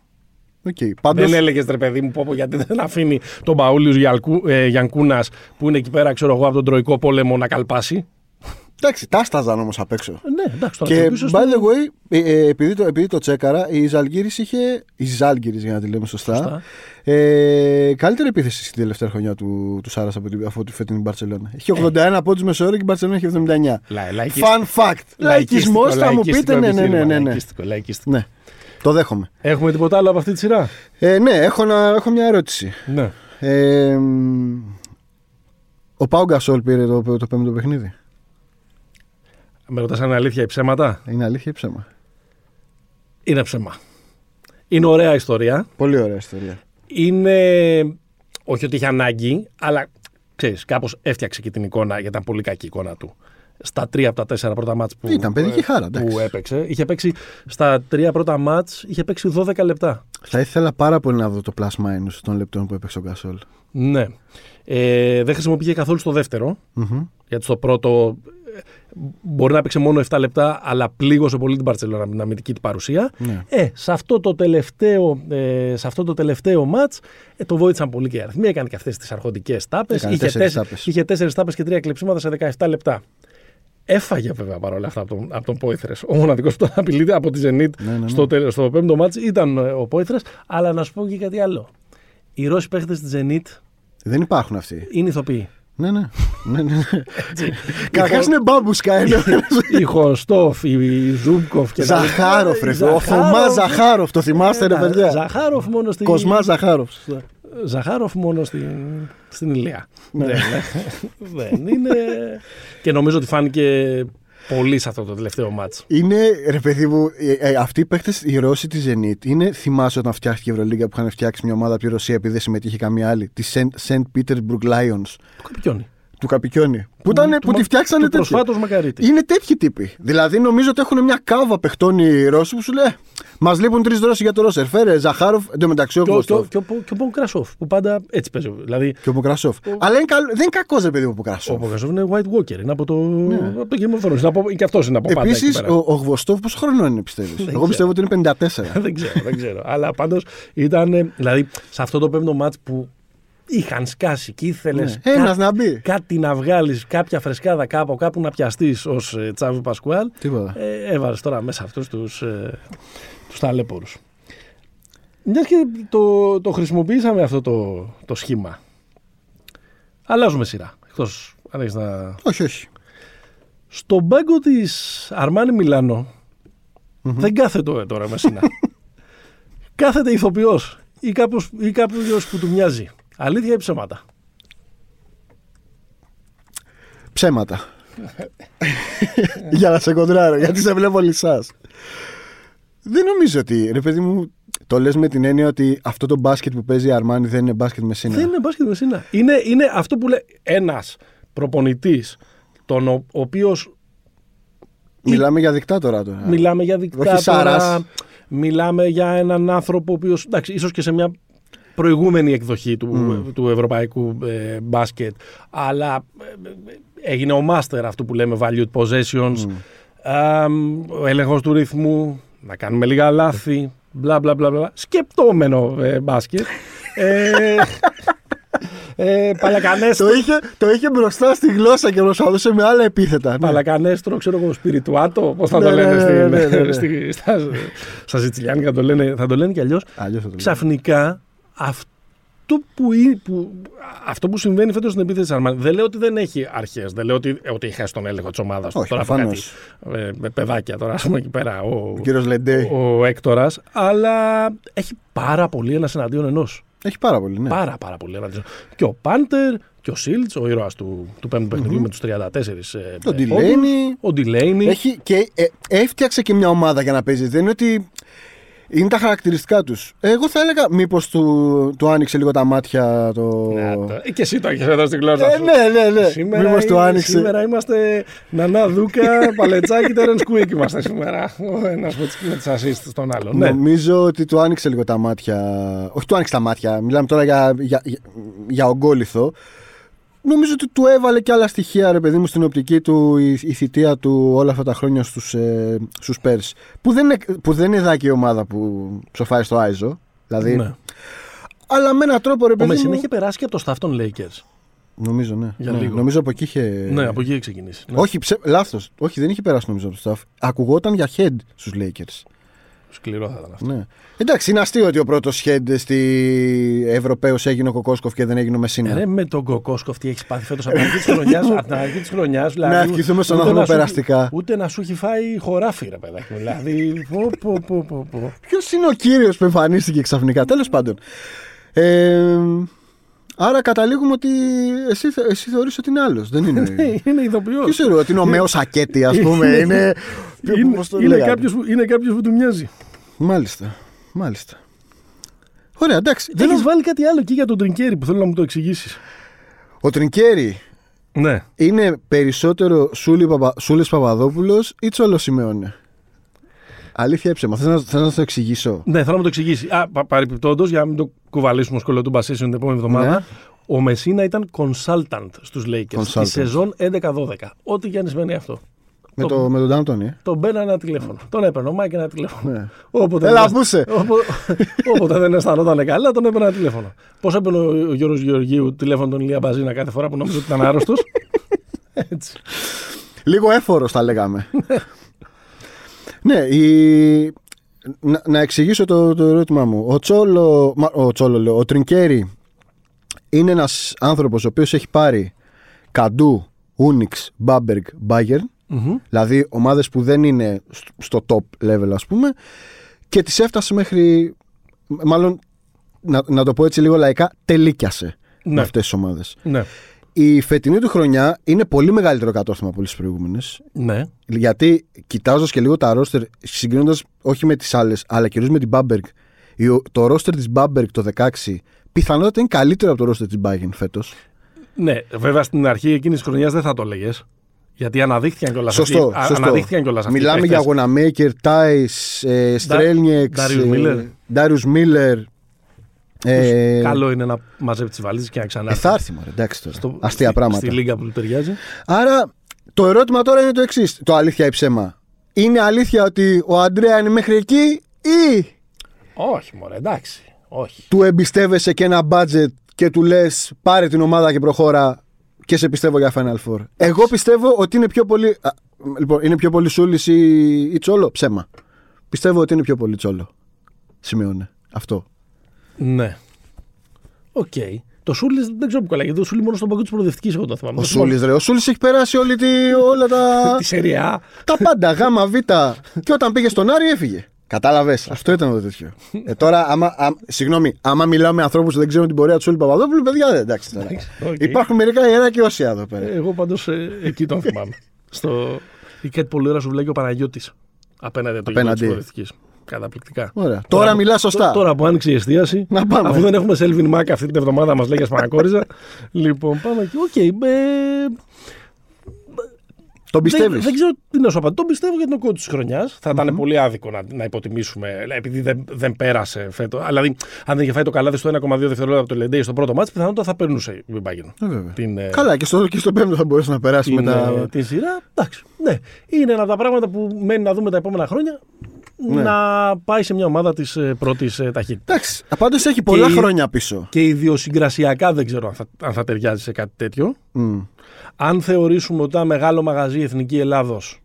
Okay. Πάντως, Δεν έλεγες ρε παιδί μου, πω, πω, γιατί δεν αφήνει τον Παούλιος ε, Γιανκούνας που είναι εκεί πέρα, ξέρω εγώ, από τον Τροϊκό πόλεμο να καλπάσει. Εντάξει, τα στάζαν όμως απ' έξω. Ναι, εντάξει, τώρα Και το πίσω by στο- the way, ε, ε, επειδή, το, επειδή το τσέκαρα, η Ζαλγκύρης είχε. Η Ζάλγκυρης για να τη λέμε σωστά. Σωστά. Ε, καλύτερη επίθεση στην τελευταία χρονιά του, του Σάρας από, την- από τη φετινή Μπαρσελόνα. Είχε 81 πόντους μεσόωρο και η Μπαρσελόνα είχε 79. Λα- λαϊκίσ- Fun fact. Λαϊκισμός θα μου πείτε, ναι, ναι, ναι. ναι, ναι. Λαϊκίστικο, λαϊκίστικο. ναι. Το δέχομαι. Έχουμε τίποτα άλλο από αυτή τη σειρά; Ε, ναι, έχω, να, έχω μια ερώτηση. Ναι. Ε, μ, ο Πάου Γκασόλ πήρε το, το πέμπτο παιχνίδι; Με ρωτάς αν είναι αλήθεια ή ψέματα; Είναι αλήθεια ή ψέμα. Είναι ψέμα. Είναι ωραία ιστορία. Πολύ ωραία ιστορία. Είναι. Όχι ότι είχε ανάγκη, αλλά ξέρεις, κάπως έφτιαξε και την εικόνα, γιατί ήταν πολύ κακή η εικόνα του. Στα τρία από τα τέσσερα πρώτα μάτς που, Ήταν παιδική ε, χάρα, εντάξει. που έπαιξε. Είχε παίξει στα τρία πρώτα μάτς, είχε παίξει 12 λεπτά. Θα ήθελα πάρα πολύ να δω το plus minus των λεπτών που έπαιξε ο Γκασόλ. Ναι. Ε, δεν χρησιμοποιήθηκε καθόλου στο δεύτερο. Μμμ. Γιατί στο πρώτο ε, μπορεί να παίξει μόνο 7 λεπτά, αλλά πλήγωσε πολύ την Παρσελόνα με την αμυντική του παρουσία. Ναι. Ε, σε αυτό το τελευταίο, ε, σε αυτό το τελευταίο μάτς ε, το βοήθησαν πολύ και οι αριθμοί. Έκανε και αυτές τις αρχοντικές τάπες. Έκανε Είχε, τέσσερις τέσσερι- τάπες. είχε τέσσερις τάπες και τρία κλεψίματα σε 17 λεπτά. Έφαγε βέβαια παρόλα αυτά από τον, από τον Πόιθρες. Ο μοναδικός που τον απειλείται από τη Zenit Ναι, ναι, ναι. στο, τε- στο πέμπτο μάτς ήταν ε, ο Πόιθρες. Αλλά να σου πω και κάτι άλλο. Οι Ρώσοι παίχτες της Zenit Δεν υπάρχουν αυτοί. είναι ηθοποιοί. Ναι, ναι. ναι, ναι. Καταρχάς είναι μπάμπουσκα. είναι. Χβοστόφ, Ζούμπκοφ και τα λοιπά. Ζαχάροφ, ρε. Ο Ζαχάροφ. Κοσμά Ζαχάροφ. Το θυμάστε, ρε Ε, παιδιά; Ζαχάροφ μόνο στην. Κοσμά Ζαχάροφ. Ζαχάροφ μόνο στην, στην Ηλία. δεν, δεν είναι. και νομίζω ότι φάνηκε πολύ σε αυτό το τελευταίο μάτς. Είναι, ρε παιδί μου, ε, ε, αυτοί οι παίχτε, οι Ρώσοι της Zenit, είναι, θυμάσαι όταν φτιάχτηκε η Ευρωλίγκα που είχαν φτιάξει μια ομάδα από τη Ρωσία επειδή δεν συμμετείχε καμία άλλη. Τη St. Petersburg Lions Το καπικιόνι. Του Καπικιόνι. Που, ήταν, που τη φτιάξανε Του τέτοια. προσφάτως Μακαρίτη. Είναι τέτοιοι τύποι. Δηλαδή νομίζω ότι έχουν μια κάβα παιχτών οι Ρώσοι που σου λέει Μας λείπουν τρεις Ρώσοι για το Ρώσερ. Φέρε Ζαχάροφ, εντωμεταξύ ο Και ο, και, ο, Βοστόφ και, ο, και ο Πονκρασόφ που πάντα έτσι παίζει. Δηλαδή και ο Ποκρασόφ. Αλλά είναι καλ- δεν είναι κακός, ρε παιδί μου, ο ο Ποκρασόφ. Πονκρασόφ είναι White Walker. Είναι από το, από το Game of Thrones. Είναι από, και αυτός είναι από πάντα. εκεί Επίσης, πέρα. ο, ο Γβοστόφ πόσο χρόνο είναι, πιστεύεις; ξέρω. Εγώ πιστεύω ότι είναι 54. δεν ξέρω, δεν ξέρω. Αλλά πάντως ήταν. ε, Δηλαδή, σε αυτό το πέμπτο μάτς που είχαν σκάσει και ήθελες. Ναι. Ένας να μπει. Κάτι να βγάλεις, κάποια φρεσκάδα κάπου, κάπου να πιαστείς ως ε, Τσάβη Πασκουάλ. Τίποτα. Ε, Έβαλες τώρα μέσα αυτούς τους ε, τους ταλέπορου. Μιας και το, το χρησιμοποιήσαμε αυτό το, το σχήμα. Αλλάζουμε σειρά. Εκτός αν έχεις να. Όχι, όχι. Στον πάγκο της Αρμάνι Μιλάνο δεν κάθεται ο τώρα Μεσίνα. κάθεται ηθοποιός ή κάποιος ή κάποιος που του μοιάζει. Αλήθεια ή ψέματα; Ψέματα. Για να σε κοντράρω, γιατί σε βλέπω λυσάς. Δεν νομίζω ότι, ρε παιδί μου, το λες με την έννοια ότι αυτό το μπάσκετ που παίζει η Αρμάνι δεν είναι μπάσκετ με σύνα. Δεν είναι μπάσκετ Μεσίνα. Είναι, είναι αυτό που λέει ένας προπονητής, τον ο, οποίος Μιλάμε για δικτάτορα τώρα. μιλάμε για Όχι δικτάτορα, Σάρας. μιλάμε για έναν άνθρωπο ο οποίος. εντάξει, ίσως και σε μια προηγούμενη εκδοχή του, του ευρωπαϊκού ε, μπάσκετ, αλλά ε, ε, έγινε ο μάστερ αυτού που λέμε valued possessions, Α, ο έλεγχος του ρυθμού, να κάνουμε λίγα λάθη, μπλα μπλα μπλα, μπλα. σκεπτόμενο ε, μπάσκετ. ε, ε, παλακανέστρο, Το είχε, το είχε μπροστά στη γλώσσα και προσπαθούσε με άλλα επίθετα. ναι. παλακανέστρο, ξέρω εγώ, σπιριτουάτο, πώς θα Ναι, το ναι, λένε ναι, στην- ναι, ναι, ναι. στη- στα, στα Σιτσιλιάνικα, το λένε, θα το λένε κι αλλιώς. Αλλιώς θα το λέω. Ξαφνικά αυτό που, είναι- που, αυτό που συμβαίνει φέτος στην επίθεση τη Αρμάνι, δεν λέω ότι δεν έχει αρχές. Δεν λέω ότι, ότι έχει χάσει τον έλεγχο της ομάδας. Όχι, τώρα από προφανώς. κάτι, ε, με παιδάκια τώρα, ας πούμε εκεί πέρα. Ο, Ο κύριος Λεντέι. ο Έκτορας, αλλά έχει πάρα πολύ ένα εναντίον ενός. Έχει πάρα πολύ, ναι. Πάρα, πάρα πολύ εναντίον. Και ο Πάντερ Και ο Σίλτς, ο ήρωας του, του πέμπτου παιχνιδιού με τους 34 ε, Το πόντους. Delaney. Ο Delaney. Έχει και ε, έφτιαξε και μια ομάδα για να παίζεις. Δεν είναι ότι είναι τα χαρακτηριστικά τους. Εγώ θα έλεγα μήπως του, του άνοιξε λίγο τα μάτια το. Ναι, το- ε, και εσύ το έχεις εδώ στην γλώσσα Ε, σου. ναι, ναι, ναι. Σήμερα, Μήπως του είναι- άνοιξε. σήμερα είμαστε Νανά Δούκα, Παλετσάκη, Τέρεν Κουίκ είμαστε σήμερα. Ο ένας με τις- με τις assist στον άλλον. Ναι. Νομίζω ότι του άνοιξε λίγο τα μάτια. Όχι, του άνοιξε τα μάτια. Μιλάμε τώρα για, για, για, για ογκόλυθο. Νομίζω ότι του έβαλε και άλλα στοιχεία, ρε παιδί μου, στην οπτική του η, η θητεία του όλα αυτά τα χρόνια στους, ε, στους Spurs. Που δεν, είναι, που δεν είναι δάκη η ομάδα που ψοφάει στο Άιζο. Δηλαδή, Ναι. Αλλά με έναν τρόπο, ρε Ο παιδί Μεσίν μου... είχε περάσει και από το staff των Lakers. Νομίζω, ναι. Για ναι. λίγο. Νομίζω από εκεί είχε... Ναι, από εκεί έχει ξεκινήσει. Ναι. Όχι, ψε... λάθος. Όχι, δεν είχε περάσει νομίζω από το staff. Ακουγόταν για head στους Lakers. Σκληρό θα ήταν αυτό. Ναι. Εντάξει, είναι αστείο ότι ο πρώτος head στη Ευρωπαίος έγινε ο Κοκόσκοφ και δεν έγινε ο Μεσίνα. Ε, Ρε με τον Κοκόσκοφ τι έχεις πάθει φέτος από την αρχή της χρονιάς. Από την αρχή της χρονιάς. Δηλαδή, Να ευχηθούμε στον ούτε άνθρωπο να σου- περαστικά. Ούτε να σου έχει φάει χωράφι, ρε παιδάκι. μου. Δηλαδή. Πω, πω, πω, πω, πω. Ποιος είναι ο κύριος που εμφανίστηκε ξαφνικά. Τέλος πάντων. Ε, άρα καταλήγουμε ότι εσύ, θε- εσύ θεωρείς ότι είναι άλλος. Δεν είναι; Ναι, είναι ηθοποιό. Ποιος ξέρω, ότι είναι ο Μέος Σακέτη, ας πούμε. είναι. Είναι, πώς το είναι λέγανε; κάποιος που, είναι κάποιος που του μοιάζει. Μάλιστα. Μάλιστα. Ωραία, εντάξει. Δεν Έχεις έχω- βάλει κάτι άλλο εκεί για τον Τρινκέρι που θέλω να μου το εξηγήσεις. Ο Τρινκέρι Ναι. είναι περισσότερο Σούλη Παπα... Σούλης Παπαδόπουλος ή Τσόλο Σιμεώνε; Αλήθεια ή ψέμα. Θες να, θες να το εξηγήσω; Ναι, θέλω να μου το εξηγήσει. Α, πα, παρεπιπτόντως, για να μην το κουβαλήσουμε σχόλιο του conversation την επόμενη εβδομάδα. Ναι. Ο Μεσίνα ήταν consultant στους Lakers Consultant. τη σεζόν 11-12. Ό,τι και αν σημαίνει αυτό. Με, το, με τον Νταντόνι, ε. Τον έπαιρνε ένα τηλέφωνο. Τον έπαιρνε ο Μάικ ένα τηλέφωνο. Ναι. Όποτε, Έλα, δεν- πού είσαι; όποτε, όποτε δεν αισθανόταν καλά, τον έπαιρνε ένα τηλέφωνο. Πώς έπαιρνε ο, ο Γιώργος Γεωργίου τηλέφωνο τον Ηλία Μπαζίνα κάθε φορά που νόμιζε ότι ήταν άρρωστος; Έτσι. Λίγο έφορος θα λέγαμε. ναι, η... να, να εξηγήσω το, το ερώτημά μου. Ο Τσόλο, μα- ο Τσόλο λέω, ο Τρινκέρι είναι ένας άνθρωπος ο οποίος έχει πάρει Καντού, Ούνιξ, Μπάμπεργκ, Μπάγερν Μμμ. Δηλαδή ομάδες που δεν είναι στο- στο top level ας πούμε και τις έφτασε μέχρι μάλλον να, να το πω έτσι λίγο λαϊκά τελίκιασε με Ναι. αυτές τις ομάδες. Ναι. Η φετινή του χρονιά είναι πολύ μεγαλύτερο κατόρθωμα από τις προηγούμενες Ναι. γιατί κοιτάζοντας και λίγο τα ρόστερ συγκρίνοντας όχι με τις άλλες αλλά κυρίως με την Bamberg η- το ρόστερ της Bamberg το 16 πιθανότατα είναι καλύτερο από το ρόστερ της Bayern φέτος Ναι, βέβαια στην αρχή εκείνης της χρονιάς δεν θα το έλεγες. Γιατί αναδείχθηκαν κιόλας Σωστό, αυτοί. σωστό. Αναδείχθηκαν κιόλας αυτοί οι Μιλάμε για παίχτες. Γοναμέικερ, Τάις, Στρέλνιεξ, Darius Miller. Ντάριους Μίλλερ. Ε, Καλό είναι να μαζεύει τις βαλίτσε και να ξανά. ε, θα έρθει μωρέ, εντάξει τώρα. στο- Αστεία στη- πράγματα. Στη λίγα που του ταιριάζει. Άρα το ερώτημα τώρα είναι το εξής. Το αλήθεια ή ψέμα. Είναι αλήθεια ότι ο Αντρέα είναι μέχρι εκεί ή Όχι, μωρέ, εντάξει. Όχι. του εμπιστεύεσαι και ένα budget και του λες πάρε την ομάδα και προχώρα και σε πιστεύω για Final Four. Εγώ πιστεύω ότι είναι πιο πολύ. α, λοιπόν, είναι πιο πολύ Σούλης ή, ή Τσόλο; Ψέμα. Πιστεύω ότι είναι πιο πολύ Τσόλο. Σημειώνε. Αυτό. Ναι. Οκ. Το Σούλης δεν ξέρω που κολλάει. Γιατί το Σούλης μόνο στον παγκόσμιο της προοδευτικής εγώ το θυμάμαι. Ο Σούλης, ρε. Ο Σούλης έχει περάσει όλη τη, όλα τα. Τη σεριά. τα πάντα. Γάμα, β. Και όταν πήγε στον Άρη έφυγε. Κατάλαβες. Αυτό ήταν το τέτοιο. ε, τώρα, άμα, άμα, συγγνώμη, άμα μιλάω με ανθρώπους που δεν ξέρουν την πορεία του Σούλη Παπαδόπουλου, παιδιά δεν εντάξει τώρα. οκ. Υπάρχουν μερικά ιερά και όσια εδώ πέρα. Εγώ πάντως εκεί τον θυμάμαι. Στο. Η κάτι πολύ ώρα σου βλέπει και ο Παναγιώτης. Απέναντι από το γήπεδο Απέναντι. τη προοδευτικής. Καταπληκτικά. Ωραία. Τώρα που- μιλά σωστά. τ- Τώρα που άνοιξε η εστίαση. Να πάμε. Αφού δεν έχουμε Σέλβιν Μάκ αυτή την εβδομάδα, μας λέγε Πανακόριζα. λοιπόν, πάμε εκεί. Οκ. ε, Τον πιστεύεις; Δεν, δεν ξέρω τι να σου απαντήσω. Τον πιστεύω για την κόντου της χρονιάς. Θα ήταν πολύ άδικο να, να υποτιμήσουμε, επειδή δεν, δεν πέρασε φέτο. Δηλαδή, αν δεν είχε φάει το καλάδι στο 1,2 δευτερόλεπτα από το Λεντέι στο πρώτο μάτι, πιθανότατα θα περνούσε η Bayern. Ε, βέβαια. Την, ε, Καλά, και στο, και στο πέμπτο θα μπορέσει να περάσει την, με τα. ε, την σειρά. Εντάξει. Ναι. Είναι ένα από τα πράγματα που μένει να δούμε τα επόμενα χρόνια. Ναι. Να πάει σε μια ομάδα της πρώτης ταχύτητας. Εντάξει, πάντω έχει πολλά Και- χρόνια πίσω. Και ιδιοσυγκρασιακά δεν ξέρω αν θα, αν θα ταιριάζει σε κάτι τέτοιο. Μμ. Αν θεωρήσουμε ότι ένα μεγάλο μαγαζί Εθνική Ελλάδος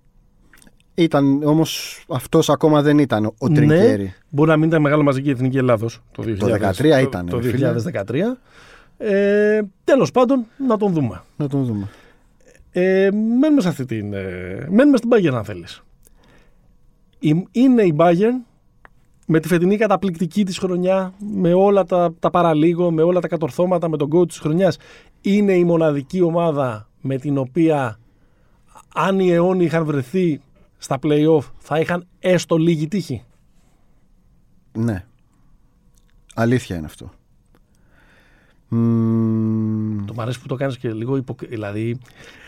Ήταν όμως αυτός ακόμα δεν ήταν ο, ο Τρινκέρι. Ναι, μπορεί να μην ήταν μεγάλο μαζική εθνική Ελλάδος το 2000, Το 13 ήταν, Το, ρε φίλε. 2013. Ε, Τέλος πάντων, να τον δούμε. Να τον δούμε. Ε, μένουμε σε αυτή την. Ε, μένουμε στην Bayern, αν θέλεις. Είναι η Bayern με τη φετινή καταπληκτική της χρονιά, με όλα τα, τα παραλίγο, με όλα τα κατορθώματα, με τον coach της χρονιάς, είναι η μοναδική ομάδα με την οποία αν οι αιώνιοι είχαν βρεθεί στα play-off θα είχαν έστω λίγη τύχη. Ναι. Αλήθεια είναι αυτό. Μμμ, Το μ' αρέσει που το κάνεις και λίγο υπο... δηλαδή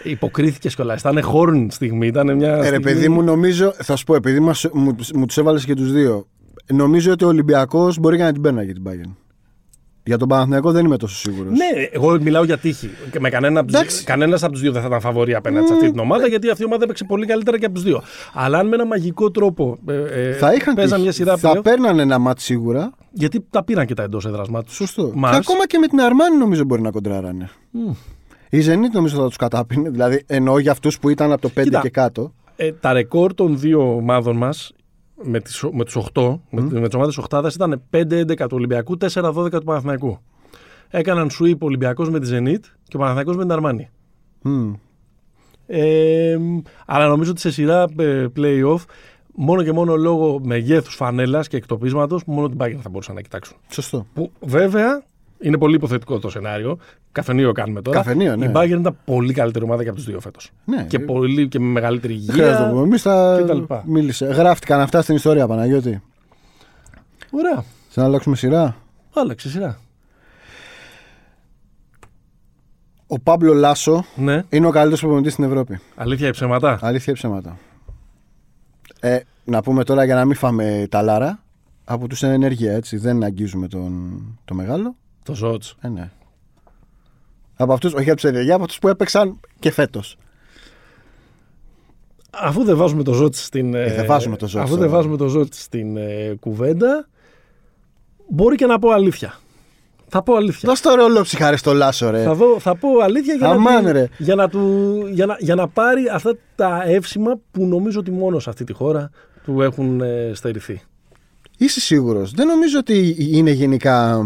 υποκρίθηκες κιόλας. Ήταν χόρν στιγμή, ήταν μια Ε, ρε στιγμή... παιδί μου, νομίζω, θα σου πω, επειδή μας, μου, μου τους έβαλες και τους δύο, νομίζω ότι ο Ολυμπιακός μπορεί και να την παίρνει την Bayern. Για τον Παναθηναϊκό δεν είμαι τόσο σίγουρος. Ναι, εγώ μιλάω για τύχη. Και με κανένα, από τους- Εντάξει. κανένας από τους δύο δεν θα ήταν φαβορή απέναντι σε αυτή την ομάδα, γιατί αυτή η ομάδα έπαιξε πολύ καλύτερα και από τους δύο. Αλλά αν με ένα μαγικό τρόπο ε, ε, Θα είχαν παίζαν τύχη. μια σειρά Θα playoff, παίρνανε ένα μάτς σίγουρα. γιατί τα πήραν και τα εντός έδρασμά τους. Σωστό. Και ακόμα και με την Αρμάνη νομίζω μπορεί να κοντράρανε. Η Zenit νομίζω θα τους κατάπινε. Δηλαδή εννοώ για αυτούς που ήταν από το 5 Κοίτα. και κάτω. Ε, τα ρεκόρ των δύο ομάδων μας με, τις, με τους 8, με, με τις ομάδες Οχτάδας ήταν 5-11 του Ολυμπιακού, 4-12 του Παναθηναϊκού. Έκαναν sweep ο Ολυμπιακός με τη Zenit και ο Παναθηναϊκός με την Αρμάνη. Μμ. Ε, αλλά νομίζω ότι σε σειρά ε, play-off, μόνο και μόνο λόγω μεγέθους φανέλας και εκτοπίσματος, μόνο την Bayern θα μπορούσαν να κοιτάξουν. Σωστό. Που βέβαια είναι πολύ υποθετικό το σενάριο. Καφενείο κάνουμε τώρα. Καφενείο, ναι. Η Bayern ήταν πολύ καλύτερη ομάδα και από τους δύο φέτος. Ναι. Και, πολύ, και με μεγαλύτερη Δεν χρειάζεται να το υγεία. πούμε. Εμείς θα και τα λοιπά. μίλησε. Γράφτηκαν αυτά στην ιστορία, Παναγιώτη. Ωραία. Σε να αλλάξουμε σειρά. Άλλαξε σειρά. Ο Πάμπλο Λάσο Ναι. είναι ο καλύτερος προπονητής στην Ευρώπη. Αλήθεια ή ψέματα; Αλήθεια ή ψέματα. Ε, να πούμε τώρα για να μην φάμε τα λάρα. Από τους ενέργεια έτσι. Δεν αγγίζουμε τον, το μεγάλο. Το Ζότ. Ε, ναι. Από αυτούς, όχι από τους ενέργεια, από αυτούς που έπαιξαν και φέτος. Αφού δεν βάζουμε το Ζότ στην. Ε, δεν ε, βάζουμε το Ζότς Αφού δεν τώρα. βάζουμε το Ζότ στην ε, κουβέντα, μπορεί και να πω αλήθεια. Θα πω αλήθεια. Δώσ' το ρολό ψυχάρι στο Λάσο, ρε. Θα, δω, θα πω αλήθεια για, Αμάν, να, ρε. του- για, να του, για, να, για να πάρει αυτά τα εύσημα που νομίζω ότι μόνος σε αυτή τη χώρα του έχουν ε, στερηθεί. Είσαι σίγουρος. Δεν νομίζω ότι είναι γενικά.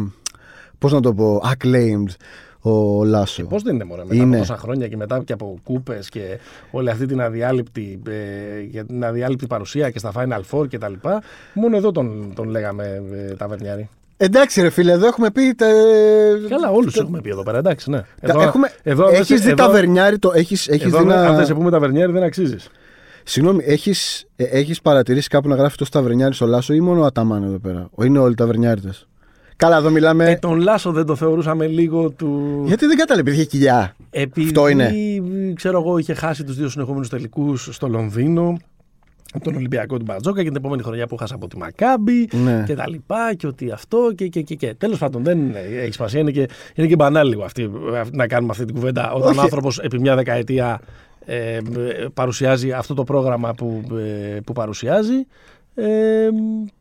Πώς να το πω, acclaimed ο Λάσο. Πώς δεν είναι μόνο μετά Είναι. από τόσα χρόνια και μετά και από κούπες και όλη αυτή την αδιάλειπτη, ε, για την αδιάλειπτη παρουσία και στα Final Four και τα λοιπά. Μόνο εδώ τον, τον λέγαμε ε, ταβερνιάρη. Εντάξει, ρε φίλε, εδώ έχουμε πει. τε- Καλά, όλους έχουμε πει εδώ πέρα, εντάξει, ναι. Τα- έχουμε... εδώ, αν δεν έχεις σε- δει εδώ- ταβερνιάρι, το έχεις, έχεις εδώ, δει ναι, να... αν δεν σε πούμε ταβερνιάρη, δεν αξίζεις. Συγγνώμη, έχεις, ε, έχεις παρατηρήσει κάπου να γράφει το ταβερνιάρι στο Λάσο ή μόνο ο Αταμάν εδώ πέρα; Ο- Είναι όλοι ταβερνιάριδες. Καλά, εδώ μιλάμε. Ε, τον Λάσο δεν το θεωρούσαμε λίγο του. Γιατί δεν κατάλαβε, επειδή είχε κοιλιά. Επειδή, Αυτό είναι. ξέρω εγώ, είχε χάσει τους δύο συνεχόμενους τελικούς στο Λονδίνο. από Τον Ολυμπιακό του Μπατζόκα και την επόμενη χρονιά που χάσα από τη Μακάμπη Ναι. και τα λοιπά και ότι αυτό και και και. και. Τέλος πάντων, δεν έχει σημασία. Είναι και, είναι και μπανάλι λίγο αυτή, να κάνουμε αυτή την κουβέντα όταν Όχι. ο άνθρωπος επί μια δεκαετία ε, ε, παρουσιάζει αυτό το πρόγραμμα που, ε, που παρουσιάζει. Ε, Ξέρεις-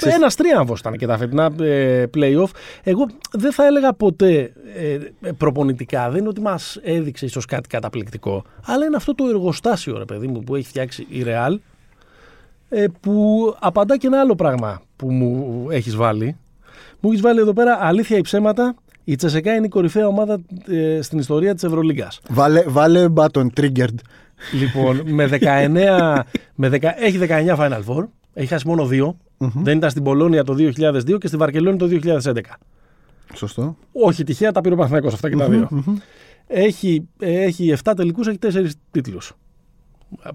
ένας τρίαμβο ήταν και τα φετινά ε, playoff. Εγώ δεν θα έλεγα ποτέ ε, ε, προπονητικά. Δεν είναι ότι μας έδειξε ίσως κάτι καταπληκτικό. Αλλά είναι αυτό το εργοστάσιο, ρε παιδί μου, που έχει φτιάξει η Real. Ε, που απαντά και ένα άλλο πράγμα που μου έχεις βάλει. Μου έχεις βάλει εδώ πέρα αλήθεια ή ψέματα. Η Τσεσεκά είναι η κορυφαία ομάδα ε, στην ιστορία της Ευρωλίγκας. Βάλε, βάλε button triggered. Λοιπόν, με 19, με 10, έχει 19 Final Four. Έχει χάσει μόνο δύο. Δεν ήταν στην Πολώνια το 2002 και στη Βαρκελόνη το 2011. Σωστό. Όχι τυχαία, τα πήρε ο Παναθηναϊκός αυτά και τα δύο. Έχει, ε, έχει 7 τελικούς, έχει 4 τίτλους.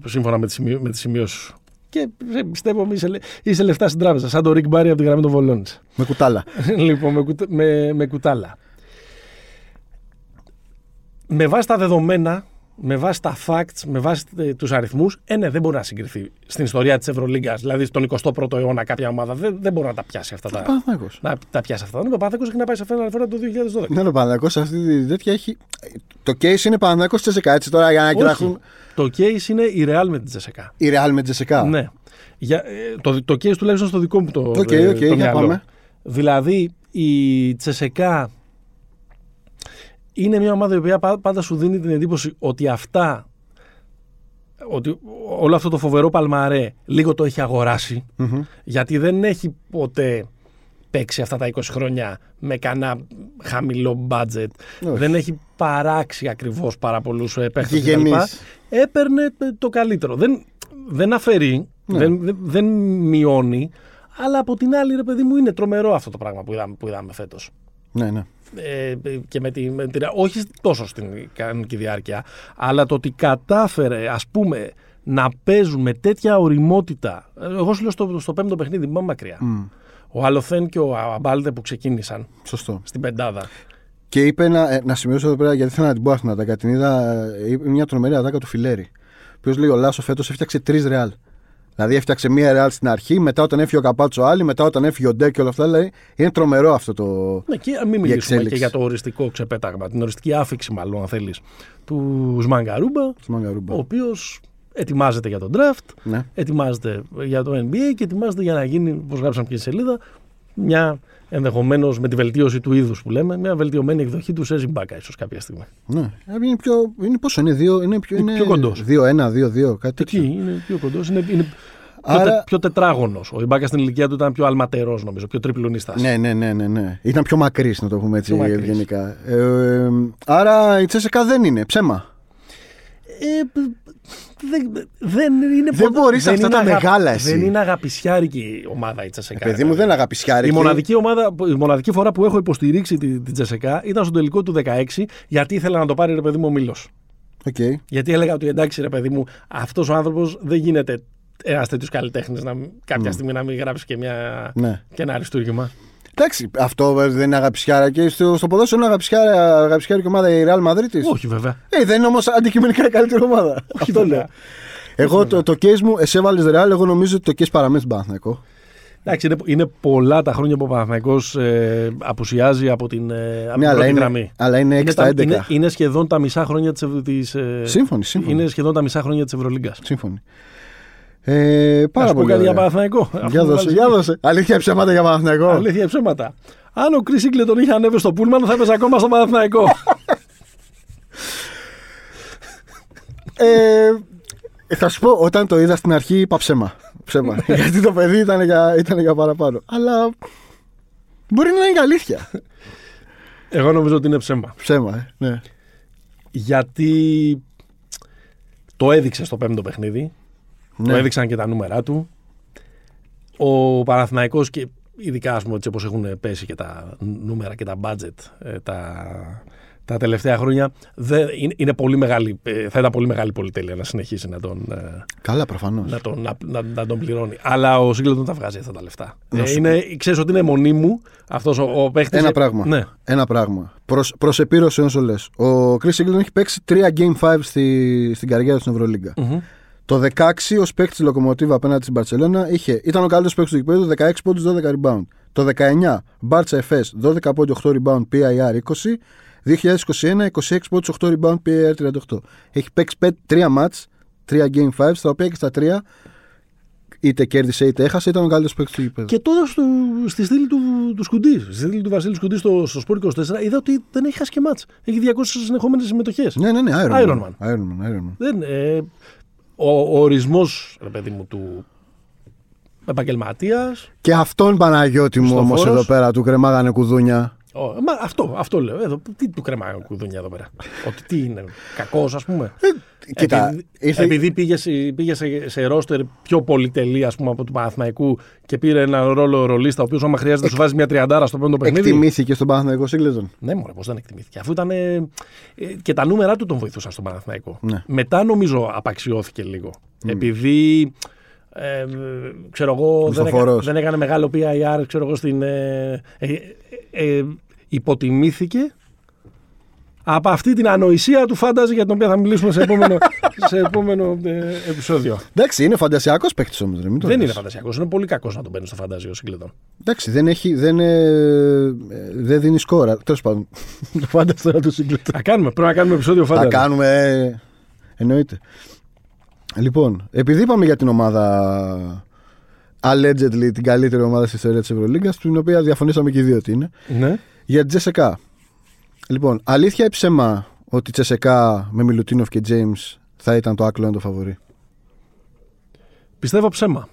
Σύμφωνα με τις, σημειώ, με τις σημειώσεις σου. Και ε, πιστεύω μη είσαι, λε- είσαι λεφτά στην τράπεζα, σαν το Rick Barry από τη γραμμή των Βολώνης. Με κουτάλα. λοιπόν, με, κουτα- με, με κουτάλα. Με βάση τα δεδομένα, με βάση τα facts, με βάση ε, τους αριθμούς, ε, ναι, δεν μπορεί να συγκριθεί στην ιστορία της Ευρωλίγκας. Δηλαδή, στον 21ο αιώνα κάποια ομάδα δεν, δεν μπορεί να τα πιάσει αυτά τα, Παναθηναϊκός. να τα πιάσει αυτά. Ο Παπάθεκος έχει να πάει σε Final Four από το 2012. Ναι, ο Παναθηναϊκός σε αυτή τη τέτοια έχει. Το case είναι Παναθηναϊκός ΤΣΣΚΑ, έτσι τώρα για να Όχι. κοιτάξουν. Το case είναι η Real με την ΤΣΣΚΑ. Η Real με ΤΣΣΚΑ. Ναι. Για, ε, το, το case τουλάχιστον στο δικό μου το, Οκ, ε, οκ, το για μυαλό. πάμε. Δηλαδή η ΤΣΣΚΑ είναι μια ομάδα η οποία πά- πάντα σου δίνει την εντύπωση ότι αυτά ότι όλο αυτό το φοβερό παλμαρέ λίγο το έχει αγοράσει Μμμ. γιατί δεν έχει ποτέ παίξει αυτά τα 20 χρόνια με κανένα χαμηλό budget. Όχι. Δεν έχει παράξει ακριβώς πάρα πολλούς ε, παίχτες Γηγενείς. κτλ. Έπαιρνε ε, το καλύτερο. Δεν, δεν αφαιρεί, Ναι. δεν, δεν, δεν μειώνει, Αλλά από την άλλη, ρε παιδί μου, είναι τρομερό αυτό το πράγμα που είδαμε, που είδαμε φέτος. Ναι, ναι. Ε, και με τη, με τη, όχι τόσο στην κανονική διάρκεια, αλλά το ότι κατάφερε, ας πούμε, να παίζουν με τέτοια οριμότητα. Εγώ σου λέω στο, στο πέμπτο παιχνίδι, μην μακριά. Mm. Ο Αλοθέν και ο Αμπάλτε που ξεκίνησαν Σωστό. στην πεντάδα. Και είπε να, ε, να σημειώσω εδώ πέρα, γιατί θέλω να την πω αυτήν την ατάκα. Την είδα, ε, είπε μια τρομερή ατάκα του Φιλέρη. Ο οποίος λέει: Ο Λάσο φέτος έφτιαξε τρεις ρεάλ. Δηλαδή έφτιαξε μία ρεάλ στην αρχή, μετά όταν έφυγε ο Καπάτσο άλλη, μετά όταν έφυγε ο Ντέ και όλα αυτά. Δηλαδή είναι τρομερό αυτό το. Ναι, και μην η μιλήσουμε εξέλιξη. και για το οριστικό ξεπέταγμα, την οριστική άφηξη, μάλλον, αν θέλεις, του Σμαγκαρούμπα, στο Μαγκαρούμπα. ο οποίος ετοιμάζεται για τον draft, Ναι. ετοιμάζεται για το NBA και ετοιμάζεται για να γίνει, όπως γράψαμε και στη σελίδα, μια ενδεχομένως με τη βελτίωση του είδους που λέμε, μια βελτιωμένη εκδοχή του Σέζι Μπάκα, ίσως κάποια στιγμή. ναι. Ε, Είναι, πιο, είναι πόσο, είναι δύο, είναι πιο, Είναι είναι πιο κοντός. 2-1, 2-2, κάτι Εκεί τέτοιο. είναι πιο κοντός, είναι, είναι πιο, Άρα- τε, πιο τετράγωνος. Ο Ιμπάκα στην ηλικία του ήταν πιο αλματερός, νομίζω, πιο τριπλουνίστα. Ναι, ναι, ναι, ναι, ναι. Ήταν πιο μακρύς, να το πούμε έτσι Πιο μακρύς. ευγενικά. Ε, άρα η Τσέσεκα δεν είναι ψέμα. Ε, π- δεν, δεν είναι Δεν μπορείς δεν αυτά είναι τα αγα- μεγάλα, εσύ. Δεν είναι αγαπησιάρικη ομάδα η Τσεσεκά. Παιδί μου δεν είναι αγαπησιάρικη. Η μοναδική, ομάδα, η μοναδική φορά που έχω υποστηρίξει την, την Τσεσεκά ήταν στο τελικό του 16 γιατί ήθελα να το πάρει ρε παιδί μου ο Μήλο. Οκ. Γιατί έλεγα ότι εντάξει ρε παιδί μου, αυτός ο άνθρωπος δεν γίνεται ένας τέτοιος καλλιτέχνης να μην- κάποια στιγμή να μην γράψει και, μια, Ναι. και ένα αριστούργημα. Εντάξει, αυτό ε, δεν είναι αγαπησιάρα και στο, στο ποδόσφαιρο είναι αγαπησιάρα, αγαπησιάρικη ομάδα η Real Madrid. Όχι βέβαια. Ε, δεν είναι όμως αντικειμενικά η καλύτερη ομάδα. Αυτό βέβαια. λέω. Εγώ το, το case μου, εσύ έβαλες Real, εγώ νομίζω ότι το case παραμένει στον Παναθηναϊκό. Εντάξει, είναι, είναι πολλά τα χρόνια που ο Παναθηναϊκός ε, απουσιάζει από την, ε, από Ναι, την αλλά πρώτη είναι, γραμμή. αλλά είναι 6 Είναι, στα τα- 11. είναι, είναι σχεδόν τα μισά χρόνια της, Ευ- της, ε, Σύμφωνοι, σύμφωνοι. είναι σχεδόν τα μισά χρόνια της Ευρωλίγκας. Σύμφωνοι. Ε, πάρα Να σου πω πολύ κάτι για ωραία. Παναθηναϊκό. Για Αφού δώσε, βάλεις- για δώσε. Αλήθεια ή ψέματα για Παναθηναϊκό. Αλήθεια ή ψέματα. Αν ο Κρι τον είχε ανέβει στο Πούλμαν, θα έπαιζε ακόμα στο Παναθηναϊκό. Ε, θα σου πω, όταν το είδα στην αρχή, είπα ψέμα. ψέμα. Γιατί το παιδί ήταν για, ήταν για παραπάνω. Αλλά μπορεί να είναι και αλήθεια. Εγώ νομίζω ότι είναι ψέμα. Ψέμα, ε. ναι. Γιατί το έδειξε στο πέμπτο παιχνίδι. Ναι. Το έδειξαν και τα νούμερά του. Ο Παναθηναϊκός και ειδικά ας πούμε, έτσι όπως έχουν πέσει και τα νούμερα και τα budget ε, τα, τα τελευταία χρόνια δεν, είναι, είναι πολύ μεγάλη, ε, θα ήταν πολύ μεγάλη πολυτέλεια να συνεχίσει να τον, ε, Καλά, προφανώς. να τον, να, να, να τον πληρώνει. Αλλά ο Σίγκλετον τα βγάζει αυτά τα λεφτά. Να Ε, σου είναι, ξέρεις ότι είναι μονή μου αυτός ο, ο παίχτης. Ένα πράγμα. Ναι. Ένα πράγμα. Προς, προς επίρρωση όσο λες. Ο Chris Singleton έχει παίξει 3 Game 5 στη, στην καριέρα του στην Ευρωλίγκα. Μμμ. Το 16 ω παίκτης της Λοκομοτίβα απέναντι στην Μπαρσελόνα είχε, ήταν ο καλύτερος παίκτης του γηπέδου, 16 πόντους, 12 rebound. Το 19 Μπάρτσα Εφές, 12 πόντους, 8 rebound, PIR 20. 2021 26 πόντους, 8 rebound, PIR 38. Έχει παίξει 3 μάτς, 3 game 5, στα οποία και στα 3 είτε κέρδισε είτε έχασε, ήταν ο καλύτερος παίκτης του γηπέδου. Και τώρα στο, στη στήλη του, του Σκουντής, στη στήλη του Βασίλη Σκουντής στο, στο Sport 24, είδα ότι δεν έχει χάσει και μάτς. Έχει 200 συνεχόμενες συμμετοχές. Ναι, ναι, ναι, Iron, Iron Man. Man. Iron Man, Iron Man. Δεν, ε, ο, ο ορισμός, ρε παιδί μου, του επαγγελματίας. Και αυτόν Παναγιώτη μου Στο όμως φόρος. εδώ πέρα του κρεμάγανε κουδούνια. Αυτό, αυτό λέω. Εδώ, τι του κρεμάει ο κουδούνια εδώ πέρα; ότι τι είναι, κακός, ας πούμε; Κοίτα, επειδή, ήρθε- επειδή πήγε, σε, πήγε σε, σε ρόστερ πιο πολυτελή ας πούμε, από του Παναθηναϊκού και πήρε ένα ρόλο ρολίστα, ο οποίος άμα χρειάζεται σου βάζει μια τριαντάρα στο πέμπτο παιχνίδι. Εκτιμήθηκε στον Παναθηναϊκό Σίγκλετον. Ναι, μωρέ, πώς δεν εκτιμήθηκε. Αφού ήταν. ε, ε, και τα νούμερα του τον βοηθούσαν στον Παναθηναϊκό. Ναι. Μετά νομίζω απαξιώθηκε λίγο. Επειδή. Ε, ξέρω εγώ, δεν, Μισθοφόρος. έκα- δεν έκανε μεγάλο PIR, ξέρω εγώ, στην. Ε, ε, ε, ε, υποτιμήθηκε από αυτή την ανοησία του φάνταζε για την οποία θα μιλήσουμε σε επόμενο, σε επόμενο ε, επεισόδιο. Εντάξει, είναι φαντασιακός παίκτης όμως. δεν είναι φαντασιακός, είναι πολύ κακός να τον παίρνεις στο φαντάζιο ο Σίγκλετον. Εντάξει, δεν, έχει, δεν, ε, ε, δεν δίνει σκόρα. Τέλος πάντων. το φάντασε τώρα του Σίγκλετον. Θα κάνουμε, πρέπει να κάνουμε επεισόδιο Θα φάνταζο. κάνουμε. ε, εννοείται. Λοιπόν, επειδή είπαμε για την ομάδα allegedly την καλύτερη ομάδα στη ιστορία της Ευρωλίγκας, την οποία διαφωνήσαμε και οι δύο ότι είναι, Ναι. Για την Τζεσεκά. Λοιπόν, αλήθεια ή ψέμα ότι η Τσεσεκά με Μιλουτίνοφ και James θα ήταν το άκλο το φαβορή. Πιστεύω ψέμα.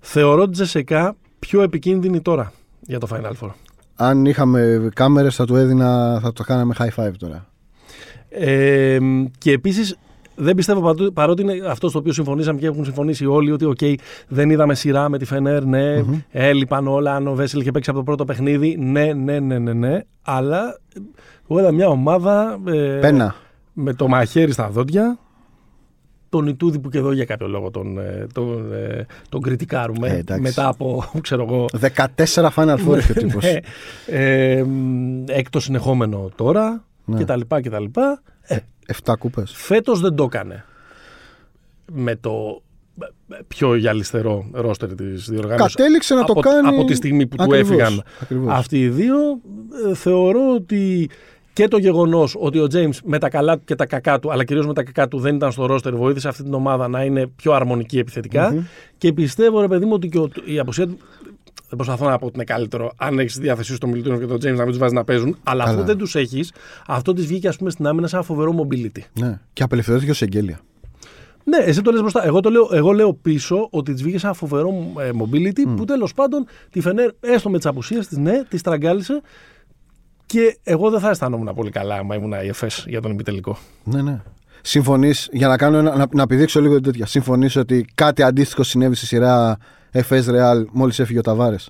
Θεωρώ την ΤΣΣΚΑ πιο επικίνδυνη τώρα για το Final Four. Αν είχαμε κάμερες θα του έδινα, θα το κάναμε high five τώρα. Ε, και επίσης δεν πιστεύω πατού- παρότι είναι αυτός στο οποίο συμφωνήσαμε και έχουν συμφωνήσει όλοι ότι οκ, δεν είδαμε σειρά με τη Φενέρ, ναι, έλειπαν όλα. Αν ο Βέσελι είχε παίξει από το πρώτο παιχνίδι, ναι, ναι, ναι, ναι, ναι. Αλλά ε, εγώ είδα μια ομάδα ε, Πένα. με το μαχαίρι στα δόντια. Τον Ιτούδη που και εδώ για κάποιο λόγο τον, ε, τον, ε, τον κριτικάρουμε Ε, εντάξει. μετά από, ξέρω εγώ, 14 Final Four και ο τύπος. ναι. Ε, μ, έκτος συνεχόμενο τώρα Ναι. και τα 7 κούπες. φέτος δεν το έκανε με το πιο γυαλιστερό ρόστερ της διοργάνωσης. Κατέληξε να το από, κάνει. Από τη στιγμή που Ακριβώς, του έφυγαν ακριβώς. αυτοί οι δύο, ε, θεωρώ ότι και το γεγονός ότι ο James με τα καλά του και τα κακά του, αλλά κυρίως με τα κακά του, δεν ήταν στο ρόστερ, βοήθησε αυτή την ομάδα να είναι πιο αρμονική επιθετικά. Και πιστεύω, ρε παιδί μου, ότι και ο- η αποσία του. Δεν προσπαθώ να πω ότι είναι καλύτερο αν έχεις τη διάθεσή σου τον Μιλτίνο και τον James να μην τους βάζεις να παίζουν. Αλλά Καλά. αφού δεν τους έχεις, αυτό της βγήκε ας πούμε, στην άμυνα σαν φοβερό mobility. Ναι. Και απελευθερώθηκε ως εγγέλια. Ναι, εσύ το λες μπροστά. Εγώ, το λέω, εγώ λέω πίσω ότι της βγήκε σαν φοβερό ε, mobility που τέλος πάντων τη Φενέρ, έστω με τις απουσίες της, ναι, τη τραγκάλισε. Και εγώ δεν θα αισθανόμουν πολύ καλά άμα ήμουν η ΕΦΕΣ για τον ημιτελικό. Ναι, ναι. Συμφωνείς, για να, κάνω ένα, να, να πηδήξω λίγο τέτοια. Συμφωνείς ότι κάτι αντίστοιχο συνέβη στη σειρά FS Real μόλις έφυγε ο Ταβάρες.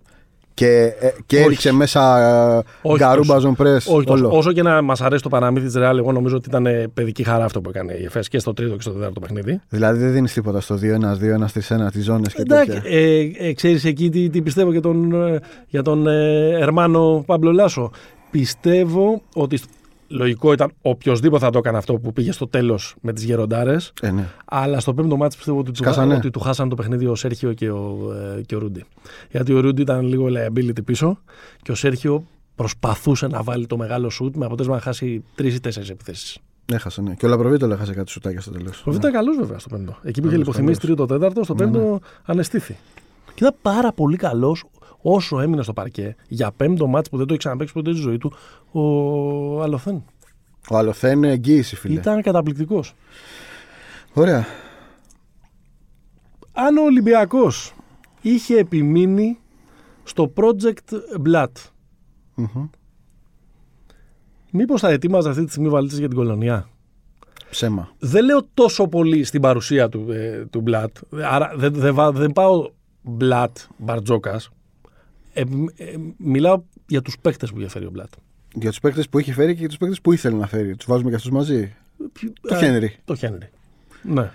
Και, ε, και Όχι. έριξε μέσα ε, Όχι γκαρούμπα, τόσο. ζομπρέ. Όχι, τόσο. όσο και να μας αρέσει το παραμύθι της Ρεάλ, εγώ νομίζω ότι ήταν ε, παιδική χαρά αυτό που έκανε η ΕΦΕΣ και στο τρίτο και στο τέταρτο παιχνίδι. Δηλαδή δεν δίνεις τίποτα στο 2-1, 2-1, 3-1, τις ζώνες και Εντάξει, τέτοια. ε, ε, ξέρεις εκεί τι, τι πιστεύω για τον, ε, για τον ε, Ερμάνο Παμπλο Λάσο. Πιστεύω ότι σ- λογικό ήταν οποιοδήποτε θα το έκανε αυτό που πήγε στο τέλος με τις γεροντάρες. Ε, ναι. Αλλά στο πέμπτο μάτς πιστεύω ότι του, Σκάσανε. ότι του χάσαν το παιχνίδι ο Σέρχιο και ο, ε, και ο Ρούντι. Γιατί ο Ρούντι ήταν λίγο liability πίσω και ο Σέρχιο προσπαθούσε να βάλει το μεγάλο σουτ με αποτέλεσμα να χάσει τρεις ή τέσσερις επιθέσεις. Έχασε, ναι. Και ο Λαμπροβίτο έχασε κάτι σουτάκια στο τέλος. Ο Β' ήταν καλός βέβαια στο πέμπτο. Εκεί που είχε Καλός, λιποθυμίσει καλός. τρίτο τέταρτο, στο Ναι, πέμπτο ανεστήθη. Και ήταν πάρα πολύ καλός όσο έμεινε στο παρκέ για πέμπτο μάτς που δεν το έχει ξαναπέξει ποτέ στη ζωή του ο Αλοθέν. Ο Αλοθέ είναι εγγύηση, φίλε. Ήταν καταπληκτικός. Ωραία. Αν ο Ολυμπιακός είχε επιμείνει στο project Blood, Μμμ. μήπως θα ετοίμαζε αυτή τη στιγμή βαλίτσε για την κολονία. Ψέμα. Δεν λέω τόσο πολύ στην παρουσία του, ε, του Μπλατ. Άρα δεν, δεν, βα- δεν πάω Μπλατ Μπαρτζόκας. Ε, ε, μιλάω για τους παίκτες που είχε φέρει ο Μπλατ. Για τους παίκτες που είχε φέρει και για τους παίκτες που ήθελε να φέρει. Τους βάζουμε και αυτούς μαζί. Το Ε, Χένρι. Το Χένρι. Ναι.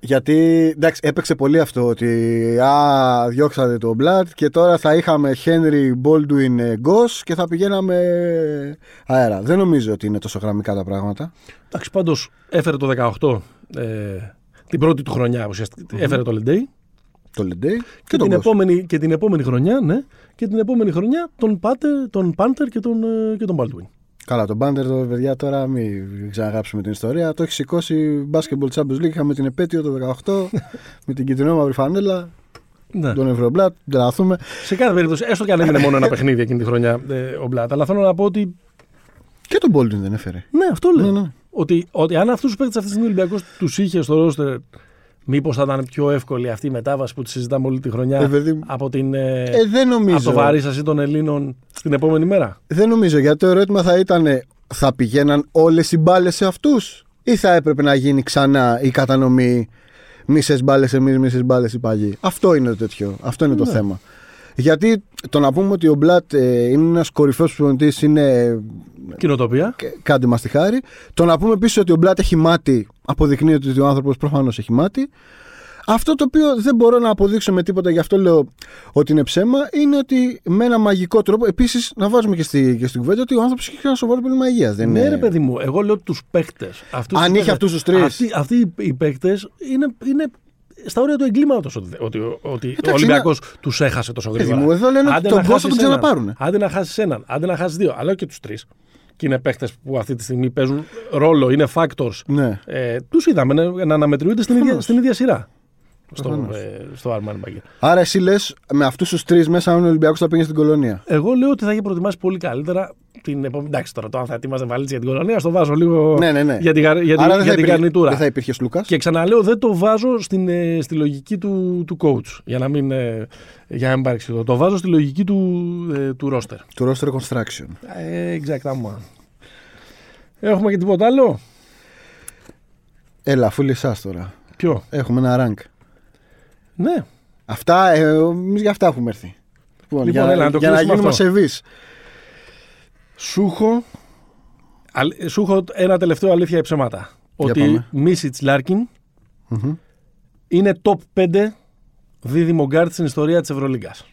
Γιατί εντάξει, έπαιξε πολύ αυτό ότι α, διώξατε τον Μπλατ και τώρα θα είχαμε Χένρι, Μπόλντουιν, Γκος και θα πηγαίναμε αέρα. Δεν νομίζω ότι είναι τόσο γραμμικά τα πράγματα. Εντάξει, πάντως έφερε το 18 ε, την πρώτη του χρονιά ουσιαστικά. Έφερε το Λεντέι. Το Λεντέι και, Και, τον την Γκος. επόμενη, και την επόμενη χρονιά, ναι. Και την επόμενη χρονιά τον, Πάτερ, τον Πάντερ και τον, ε, και τον Baldwin. Καλά, τον Μπάντερ, το παιδιά τώρα μην ξαναγράψουμε την ιστορία. Το έχει σηκώσει Basketball Champions League. Είχαμε την επέτειο το 18 με την κυτρινόμαυρη φανέλα, Ναι. τον Ευρωμπλάτ. Την τραθούμε. Σε κάθε περίπτωση, έστω και αν έμεινε μόνο ένα παιχνίδι εκείνη τη χρονιά ε, ο Μπλατ. Αλλά θέλω να πω ότι. Και τον Baldwin δεν έφερε. Ναι, αυτό λέω. Ναι, ναι. Ότι, ότι αν αυτούς τους παίκτες αυτή τη στιγμή ο Ολυμπιακός τους είχε στο ρόστερ, μήπως θα ήταν πιο εύκολη αυτή η μετάβαση που τη συζητάμε όλη τη χρονιά Ε, παιδί μου. από την. Ε, Ε, δεν από νομίζω. το βαρύσαση των Ελλήνων στην επόμενη μέρα; Δεν νομίζω, γιατί το ερώτημα θα ήταν θα πηγαίναν όλες οι μπάλες σε αυτούς ή θα έπρεπε να γίνει ξανά η κατανομή μίσες μπάλες εμείς, μίσες μπάλες οι παγιοί. Αυτό είναι το τέτοιο, αυτό είναι το Ναι. θέμα. Γιατί το να πούμε ότι ο Μπλατ ε, είναι ένας κορυφαίος προπονητής είναι Κοινοτοπία. και- κάντε μας τη χάρη. Το να πούμε επίσης ότι ο Μπλατ έχει μάτι αποδεικνύεται ότι ο άνθρωπος προφανώς έχει μάτι. Αυτό το οποίο δεν μπορώ να αποδείξω με τίποτα, γι' αυτό λέω ότι είναι ψέμα, είναι ότι με ένα μαγικό τρόπο. Επίσης, να βάζουμε και, στη, και στην κουβέντα ότι ο άνθρωπος έχει ένα σοβαρό πρόβλημα υγείας. Δεν Ναι, είναι... ρε παιδί μου, εγώ λέω τους παίκτες. Αν είχε αυτούς τους τρεις. Αυτοί, αυτοί οι- οι παίκτες είναι, είναι στα όρια του εγκλήματος ότι, ότι, ότι ο Εντάξει, Ολυμπιακός τους έχασε τόσο Παιδί γρήγορα. μου, εδώ λένε ότι Άντε τον να Γκος θα χάσεις τον έναν, ξαναπάρουνε. Άντε να χάσεις έναν, άντε να χάσεις δύο, αλλά και τους τρεις. Και είναι παίκτε που αυτή τη στιγμή παίζουν ρόλο, είναι factors. Ναι. Ε, τους είδαμε να, να αναμετριούνται στην ίδια, Προφανώς. στην ίδια σειρά. Στο, Προφανώς. ε, στο Armani Bagger. Άρα, εσύ λες με αυτούς τους τρεις μέσα, αν ο Ολυμπιακός θα πήγαινε στην κολονία. Εγώ λέω ότι θα είχε προετοιμάσει πολύ καλύτερα την επόμενη. Εντάξει, τώρα το αν θα ετοίμαζε βαλίτσα για την κολονία, στο βάζω λίγο Ναι, ναι, ναι. για την, γα- για την, Άρα δεν για θα την υπήρχε- καρνιτούρα. Δεν θα υπήρχε Λούκας. Και ξαναλέω, δεν το βάζω στην, ε, στη λογική του, του coach. Για να μην, ε, για να μην παρεξηγώ. Το βάζω στη λογική του, ε, του roster. Του roster construction. Ε, exactly. Έχουμε και τίποτα άλλο; Έλα, αφού εσά τώρα. Ποιο; Έχουμε ένα rank. Ναι. Αυτά, ε, εμείς για αυτά έχουμε έρθει. Λοιπόν, Λοιπόν, για, έλα, να το για να κλείσουμε γίνουμε αυτό. σεβείς. Σου έχω, αλ- σου έχω ένα τελευταίο αλήθεια ή ψέματα. Ότι πάμε. Μίσιτς Λάρκιν είναι top 5 δίδυμο γκάρτ στην ιστορία της Ευρωλίγκας.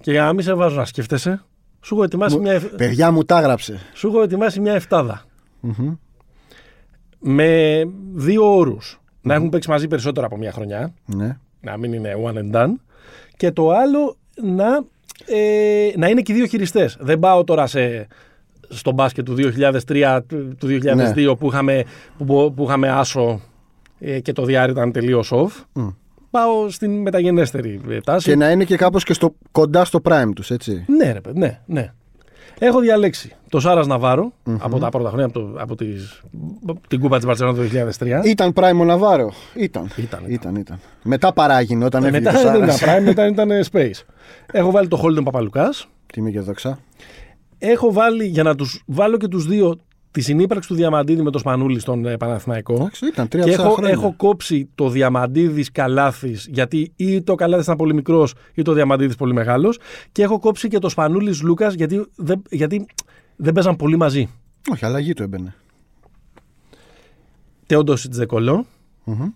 Και για να μην σε βάζω να σκέφτεσαι, σου έχω ετοιμάσει, μια, εφ- Παιδιά μου τα έγραψε. σου έχω ετοιμάσει μια εφτάδα. Με δύο όρους. Να έχουν παίξει μαζί περισσότερο από μια χρονιά. Ναι. Να μην είναι one and done. Και το άλλο να, ε, να είναι και οι δύο χειριστές. Δεν πάω τώρα σε, στο μπάσκετ του 2003, του του 2002 Ναι. που, είχαμε, που, που είχαμε άσο ε, και το διάρρη ήταν τελείως off. Πάω στην μεταγενέστερη ε, τάση. Και να είναι και κάπως και στο, κοντά στο prime τους, έτσι. Ναι, ρε, παιδί, ναι, ναι. Έχω διαλέξει το Σάρας Ναβάρο από τα πρώτα χρόνια, από, το, από τις, την Κούπα της Μπαρσελόνα το 2003. Ήταν prime ο Ναβάρο. Ήταν. Ήταν, ήταν. ήταν. Μετά παράγινε όταν Ε, έφυγε μετά ο δεν ήταν Σάρας. Prime, μετά ήταν Space. Έχω βάλει το Holden Παπαλουκάς. Τιμή και δόξα. Έχω βάλει για να τους βάλω και τους δύο τη συνύπαρξη του Διαμαντίδη με το Σπανούλη στον ε, Παναθηναϊκό. Εντάξει, ήταν τρία Και τέσσερα έχω, χρόνια. έχω κόψει το Διαμαντίδης Καλάθης, γιατί ή το Καλάθης ήταν πολύ μικρός ή το Διαμαντίδης πολύ μεγάλος. Και έχω κόψει και το Σπανούλης Λούκας, γιατί, δεν- γιατί δεν παίζαν πολύ μαζί. Όχι, αλλαγή του έμπαινε. Τεόντος Τζεκολό, Μμμ.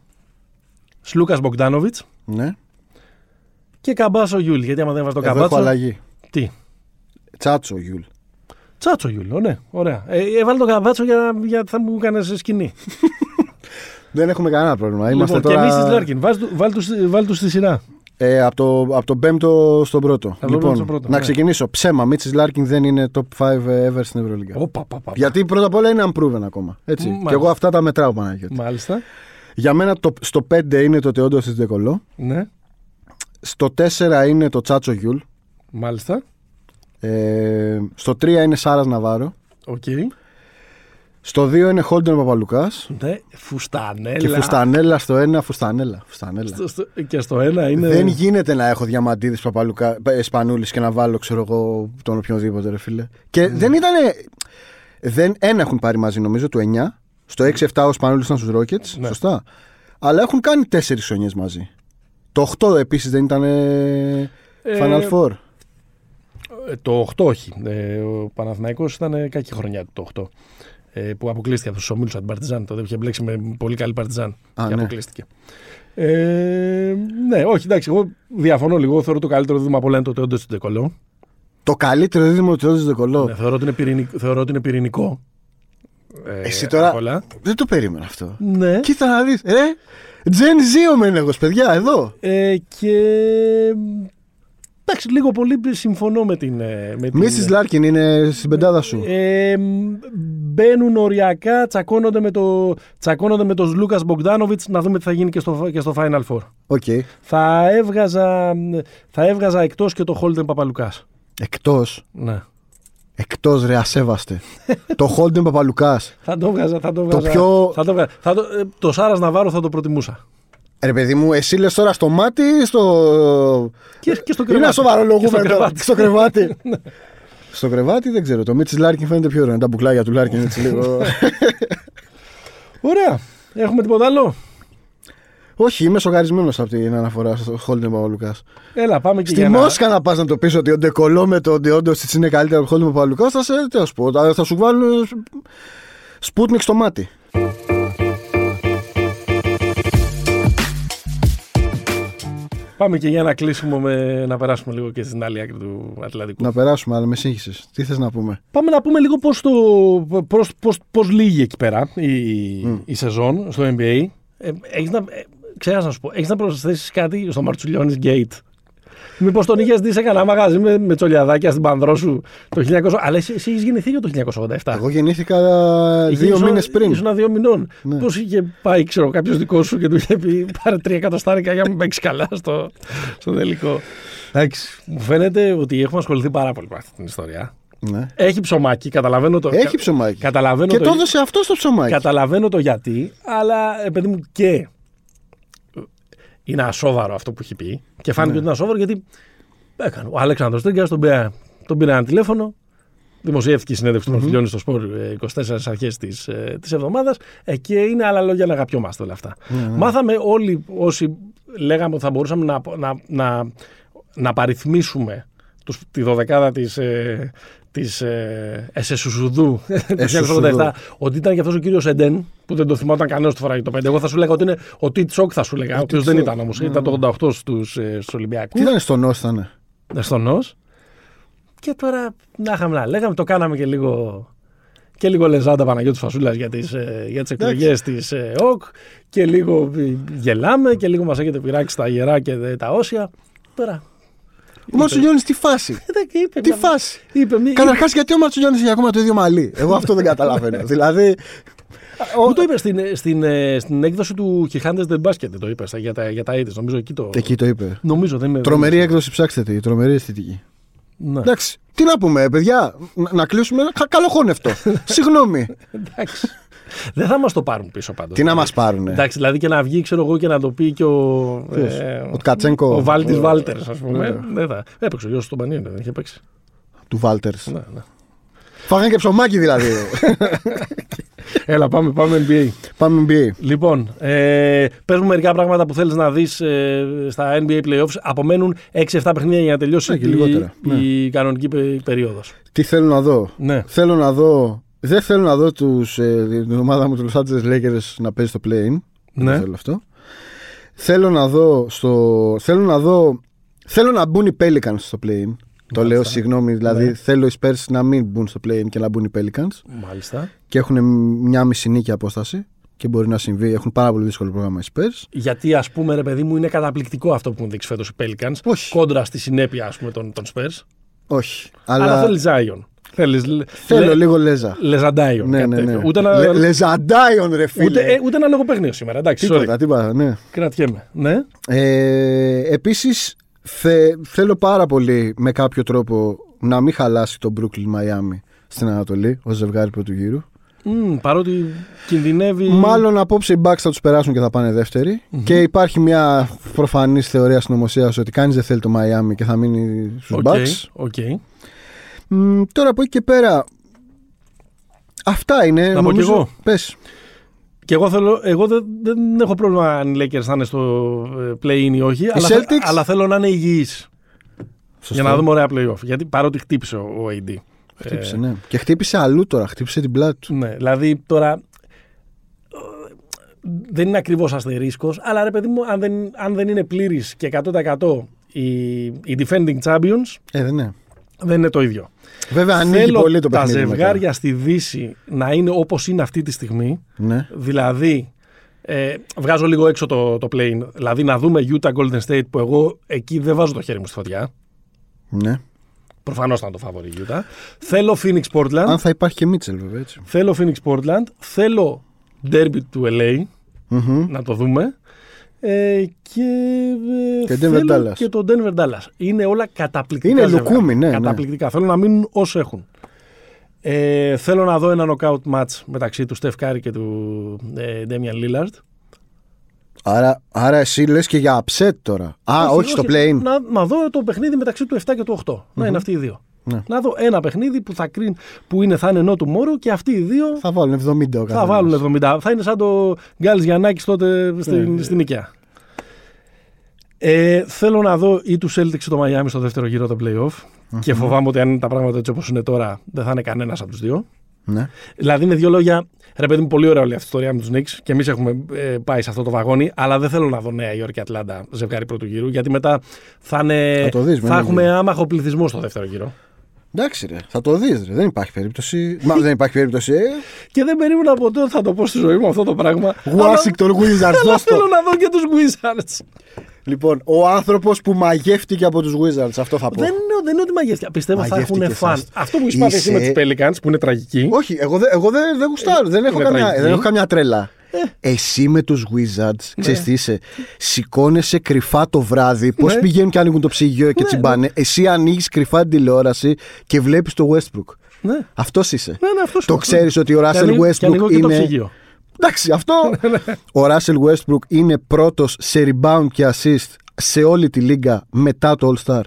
Σλούκας Μπογκδάνοβιτς Ναι. και Καμπάτσο Γιουλ. Γιατί άμα δεν βάζω το Εδώ έχω Καμπάτσο. αλλαγή. Τι; Τσάτσο Γιουλ. Τσάτσο Γιουλ, ναι, ωραία. Ε, έβαλε το Καμπάτσο για, για θα μου έκανες σκηνή. Δεν έχουμε κανένα πρόβλημα. Είμαστε λοιπόν, τώρα... και εμείς της Λάρκιν. Βάλ του, βάλ τους- βάλ τους στη σειρά. Ε, από, το, από τον πέμπτο στον πρώτο. τον λοιπόν, πέμπτο στον πρώτο, να ναι. ξεκινήσω. Ψέμα. Μίτσι Λάρκιν δεν είναι top 5 ever στην Ευρωλίγα. Όπα, πα, πα, πα. Γιατί πρώτα απ' όλα είναι unproven ακόμα. Έτσι. Μάλιστα. Και εγώ αυτά τα μετράω Παναγιώτη. Μάλιστα. Για μένα το, στο 5 είναι το Τεόντοσιτς Ντε Κολό. Ναι, Στο 4 είναι το Τσάτσο Γιουλ. μάλιστα. Ε, στο 3 είναι Σάρας Ναβάρο. Οκ. Στο 2 είναι Χόλντεν Παπαλουκάς. Ναι, φουστανέλα. Και Φουστανέλα στο 1. Φουστανέλα. φουστανέλα. Στο- στο- και στο ένα είναι. Δεν γίνεται να έχω διαμαντίδη Παπαλουκά, ε, Σπανούλης και να βάλω, ξέρω εγώ, τον οποιονδήποτε, ρε φίλε. Και Ναι. δεν ήταν. Δεν, ένα έχουν πάρει μαζί, νομίζω, του 9. Στο 6-7 ο Σπανούλης ήταν στους Rockets. Ναι. Σωστά. Αλλά έχουν κάνει τέσσερις χρονιέ μαζί. Το 8 επίσης δεν ήταν. ε, Final Four. Ε, Το 8 όχι. Ε, ο Παναθηναϊκός ήταν ε, κακή χρονιά του το 8. Ε, που αποκλείστηκε από τους ομίλους από την Παρτιζάν. Τότε είχε μπλέξει με πολύ καλή Παρτιζάν. Α, και ναι. αποκλείστηκε. Ε, ναι, όχι, εντάξει, εγώ διαφωνώ λίγο. Εγώ Θεωρώ το καλύτερο δίδυμο από όλα είναι το Τεόντο του Ντεκολό. Το καλύτερο δίδυμο του Τεόντο Δεκολό. Ναι, θεωρώ, ότι είναι πυρηνικό, θεωρώ ότι είναι πυρηνικό. Ε, Εσύ τώρα- απ' όλα. Δεν το περίμενα αυτό. Ναι. Κοίτα να δεις. Ε, Gen Z ο Μένεγος, παιδιά, εδώ. Ε, και. Εντάξει, λίγο πολύ συμφωνώ με την. ε, Με την Μίσης Λάρκιν είναι στην πεντάδα σου. Ε, μ, μπαίνουν οριακά, τσακώνονται με, το, τσακώνονται με τον Λούκα Μπογκδάνοβιτς να δούμε τι θα γίνει και στο, και στο Final Four. Οκ. Θα έβγαζα, θα έβγαζα εκτός και το Χόλντεν Παπαλουκάς. Εκτός; Ναι. Εκτός ρε, ασέβαστε. το Χόλντεν Παπαλουκάς. Θα το έβγαζα. Θα το, έβγαζα, πιο- Θα το, έβγαζα. θα το, ε, το Σάρας Ναβάρο θα το προτιμούσα. Ρε παιδί μου, εσύ λες τώρα στο μάτι ή στο. Και, και στο Είναι κρεβάτι. σοβαρολογούμενο. Και στο κρεβάτι. Στο κρεβάτι. στο κρεβάτι δεν ξέρω. Το Μίσιτς Λάρκιν φαίνεται πιο ωραίο. Είναι Τα μπουκλάκια του Λάρκιν έτσι λίγο. Ωραία. Έχουμε τίποτα άλλο; Όχι, είμαι σοκαρισμένος από την αναφορά στο Χόλντεν Παπαλουκά. Έλα, πάμε και Στη για να- Μόσχα να πας να το πεις ότι ο Ντε Κολό με τον Τεόντο είναι καλύτερο από τον Χόλντεν Παπαλουκά, θα σε. Τι να σου πω, θα- θα σου βάλουν σπούτνικ στο μάτι. Πάμε και για να κλείσουμε με, να περάσουμε λίγο και στην άλλη άκρη του Ατλαντικού. Να περάσουμε, αλλά με σύγχυσες. Τι θες να πούμε; Πάμε να πούμε λίγο πώς, το, πώς, πώς, πώς λύγει εκεί πέρα η, η σεζόν στο NBA. Ε, έχεις να, ε, ξέχασα να σου πω, έχεις να προσθέσεις κάτι στο Μαρτσουλιώνης Gate; Μήπως τον είχες δει σε κανένα μαγαζί με, με τσολιαδάκια στην πανδρό σου το 1900. Αλλά εσύ, εσύ έχεις γεννηθεί για το 1987. Εγώ γεννήθηκα Είχε- δύο ήσουν- μήνες πριν. Ήσουν δύο μηνών. Ναι. Πώς είχε πάει, ξέρω, κάποιος δικός σου και του είχε πει πάρε τρία εκατοστάρικα για να μην παίξεις καλά στο, στο τελικό. Εντάξει. Μου φαίνεται ότι έχουμε ασχοληθεί πάρα πολύ με αυτή την ιστορία. Ναι. Έχει ψωμάκι, καταλαβαίνω το. Έχει ψωμάκι. Καταλαβαίνω Και το, το έδωσε αυτό στο ψωμάκι. καταλαβαίνω το γιατί, αλλά ε, παιδί μου και είναι ασόβαρο αυτό που έχει πει. Και φάνηκε Ναι. ότι είναι ασόβαρο γιατί έκανε. Ο Αλέξανδρος Τρίγκας τον πήρε, τον πήρε ένα τηλέφωνο δημοσιεύτηκε η συνέντευξη του Μορφιλιώνη στο Σπορ ε, 24 αρχές της ε, της εβδομάδας. Ε, και είναι άλλα λόγια να αγαπιόμαστε όλα αυτά. Ναι, Μάθαμε όλοι όσοι λέγαμε ότι θα μπορούσαμε να, να, να, να παριθμίσουμε τους, τη δωδεκάδα της, ε, της ε, Εσεσουσουδού του Εσεσουσουδού. 1987 ότι ήταν και αυτός ο κύριος Εντέν που δεν το θυμόταν κανένας του φοράει το 5. Εγώ θα σου λέγα ότι είναι ο Τιτ Τσόκ θα σου λέγα, ο οποίος δεν Τσόκ. ήταν όμως, Ναι, ήταν ναι. το 88 στους, ε, στους Ολυμπιακούς. Τι ήταν στον Νος, ήταν. στον Νος. Και τώρα να είχαμε να λέγαμε, το κάναμε και λίγο και λίγο λεζάντα Παναγιώτης Φασούλας για τις, ε, για τις εκλογές της ε, ΟΚ και λίγο ε, γελάμε και λίγο μας έχετε πειράξει τα γερά και δε- τα όσια. Τώρα, Ο Μαρτσουλιώνης τι φάση; δεν είπε Τι μια- φάση; Είπε, μη- Καταρχάς, γιατί ο Μαρτσουλιώνης έχει ακόμα το ίδιο μαλλί; Εγώ αυτό δεν καταλαβαίνω. δηλαδή. Πού το είπε στην, στην, ε, στην έκδοση του Κιχάντες The Basket το είπες στα- για τα, για τα AIDS, νομίζω εκεί το... Εκεί το είπε. Νομίζω δεν είναι... Τρομερή έκδοση, ψάξτε τη. Τρομερή αισθητική. Ναι. Εντάξει. Τι να πούμε, παιδιά, να, να κλείσουμε ένα κα- καλοχώνευτο. Συγγνώμη. Εντάξει. Δεν θα μας το πάρουν πίσω πάντως. Τι να μας πάρουνε; Εντάξει, δηλαδή και να βγει, ξέρω εγώ, και να το πει και ο. Ποιος; ε, Ο Tkatchenko. Ο Βάλτης Ο- Βάλτερς, ας πούμε. Ναι. Δεν θα. Έπαιξε ο γιος του Πανίων, δεν είχε παίξει. Του Βάλτερς. Ναι, ναι. Φάγανε και ψωμάκι δηλαδή. Έλα, πάμε, πάμε NBA. Πάμε NBA. Λοιπόν, ε, πες μου μερικά πράγματα που θέλεις να δεις ε, στα NBA Playoffs. Απομένουν 6-7 παιχνίδια για να τελειώσει Ναι, και η, λιγότερα. η κανονική πε- περίοδος. Τι θέλω να δω. Ναι. Θέλω να δω. Δεν θέλω να δω τους, ε, την ομάδα μου τους Los Angeles Lakers να παίζει στο play-in. Δεν Ναι. θέλω αυτό. Θέλω να δω στο. Θέλω να δω. Θέλω να μπουν οι Pelicans στο play-in. Το λέω συγγνώμη, δηλαδή Ναι. θέλω οι Spurs να μην μπουν στο play-in και να μπουν οι Pelicans. Μάλιστα. Και έχουν μια μισή νίκη απόσταση και μπορεί να συμβεί. Έχουν πάρα πολύ δύσκολο πρόγραμμα οι Spurs. Γιατί ας πούμε ρε παιδί μου είναι καταπληκτικό αυτό που μου δείξει φέτος οι Pelicans. Όχι. Κόντρα στη συνέπεια ας πούμε των, των Spurs. Όχι. Αλλά, Αλλά, θέλει Zion. Θέλεις λε- θέλω λε- λίγο λέζα. Λεζαντάιον. Ναι, κάτι ναι, ναι. τέτοιο. Ούτε ένα, Λε- Λεζαντάιον, ρε φίλε. ούτε, ε, ούτε ένα λόγο παιχνίδι σήμερα. Εντάξει, sorry. Τίποτα, τίποτα, ναι. Κρατιέμαι. Ναι. Ε, επίσης θε- θέλω πάρα πολύ με κάποιο τρόπο να μην χαλάσει το Brooklyn Miami στην Ανατολή ως ζευγάρι πρώτου γύρου. Μμ, παρότι κινδυνεύει. Μάλλον απόψε οι Bucks θα τους περάσουν και θα πάνε δεύτεροι. Και υπάρχει μια προφανής θεωρία συνωμοσίας ότι κανείς δεν θέλει το Miami και θα μείνει στους OK, Bucks. OK. Μ, τώρα από εκεί και πέρα αυτά είναι. Να πω νομίζω. κι εγώ. Πες. Και εγώ, θέλω, εγώ δεν, δεν έχω πρόβλημα αν οι Lakers θα είναι στο ε, play-in ή όχι. αλλά, θε- Celtics? αλλά θέλω να είναι υγιείς Σωστό. Για να δούμε ωραία play-off. Γιατί παρότι χτύπησε ο, ο AD. Χτύπησε, Ε, ναι. Και χτύπησε αλλού τώρα. Χτύπησε την πλάτη του. Ναι, δηλαδή τώρα. ε, Δεν είναι ακριβώς αστερίσκος, αλλά ρε παιδί μου, αν δεν, αν δεν είναι πλήρης και 100% οι, οι defending champions, Ε, δεν είναι. Δεν είναι το ίδιο. Βέβαια ανοίγει Θέλω πολύ το τα παιχνίδι. μετά. ζευγάρια στη Δύση να είναι όπως είναι αυτή τη στιγμή. Ναι. Δηλαδή, ε, βγάζω λίγο έξω το, το plane. Δηλαδή, να δούμε Utah Golden State που εγώ εκεί δεν βάζω το χέρι μου στη φωτιά. ναι. Προφανώς ήταν το φαβορή Utah. Θέλω Phoenix Portland. Αν θα υπάρχει και Μίτσελ, βέβαια έτσι. Θέλω Phoenix Portland. Θέλω Derby του LA. Μμμ. Να το δούμε. Ε, και, ε, Και Denver θέλω Dallas. και το Denver Dallas. Είναι όλα καταπληκτικά. Είναι ζευγάρια. λουκούμι, ναι, ναι. Καταπληκτικά. Θέλω να μείνουν όσο έχουν. Ε, θέλω να δω ένα knockout match μεταξύ του Steph Curry και του ε, Damian Lillard. Άρα, άρα εσύ λες και για upset τώρα. Α, όχι, στο play-in. Να, να δω το παιχνίδι μεταξύ του 7 και του 8. Να είναι αυτοί οι δύο. Ναι. Να δω ένα παιχνίδι που θα, κρίνει, που είναι, θα είναι no tomorrow και αυτοί οι δύο Θα βάλουν 70 ο θα καθένας. βάλουν 70. Θα είναι σαν το Γκάλης Γιαννάκης τότε στην, Ναι. στην Νίκαια. Ε, θέλω να δω ή τους Celtics ή το Miami στο δεύτερο γύρο των playoff. Και φοβάμαι ότι αν είναι τα πράγματα έτσι όπως είναι τώρα, δεν θα είναι κανένας από τους δύο. Ναι. Δηλαδή, με δύο λόγια, ρε παιδί μου, πολύ ωραία όλη αυτή η ιστορία με τους Knicks και εμείς έχουμε ε, πάει σε αυτό το βαγόνι. Αλλά δεν θέλω να δω Νέα Υόρκη και Ατλάντα ζευγάρι πρώτου γύρου, γιατί μετά θα, είναι, Θα το δεις, θα με έχουμε ένα άμαχο πληθυσμό στο δεύτερο γύρο. Εντάξει, ρε. Θα το δεις, ρε. Δεν υπάρχει περίπτωση. Μα δεν υπάρχει περίπτωση. Ε. Και δεν περίμενα ποτέ ότι θα το πω στη ζωή μου αυτό το πράγμα. Washington Wizards, Αλλά δώσ' το. θέλω να δω και τους Wizards. Λοιπόν, ο άνθρωπος που μαγεύτηκε από τους Wizards, αυτό θα πω. Δεν είναι, δεν είναι ότι μαγεύτηκε. Πιστεύω θα έχουν Μαγεύτηκε φαν. σας. Αυτό που είπατε εσύ Είσαι- με του Pelicans που είναι τραγική. Όχι, εγώ, δεν- εγώ δεν, δεν γουστάρω. δεν, έχω είναι καμιά, τραγική. δεν έχω καμιά τρέλα. Εσύ με τους Wizards, ξέρεις τι είσαι, σηκώνεσαι κρυφά το βράδυ, πώς Ναι. πηγαίνουν και ανοίγουν το ψυγείο και Ναι, τσιμπάνε. Εσύ ανοίγεις κρυφά την τηλεόραση και βλέπεις το Westbrook. Ναι. Αυτός είσαι. Ναι, ναι, αυτός Το είναι. ξέρεις ότι ο Και Russell ανοίγω- και ανοίγω Westbrook και το είναι... ψυγείο. Εντάξει, αυτό. ο Russell Westbrook είναι πρώτος σε rebound και assist σε όλη τη λίγα μετά το All-Star.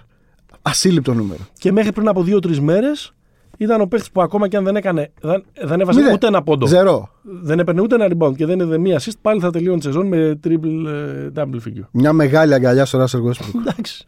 Ασύλληπτο νούμερο. Και μέχρι πριν από δύο-τρεις μέρες ήταν ο παίχτης που ακόμα και αν δεν έκανε. Δεν, δεν έβαζε Μηδέν. ούτε ένα πόντο. Ζερό. Δεν έπαιρνε ούτε ένα rebound και δεν έδινε μία assist. Πάλι θα τελείωνε τη σεζόν με triple ε, double figure. Μια μεγάλη αγκαλιά στο Russell Westbrook. Εντάξει.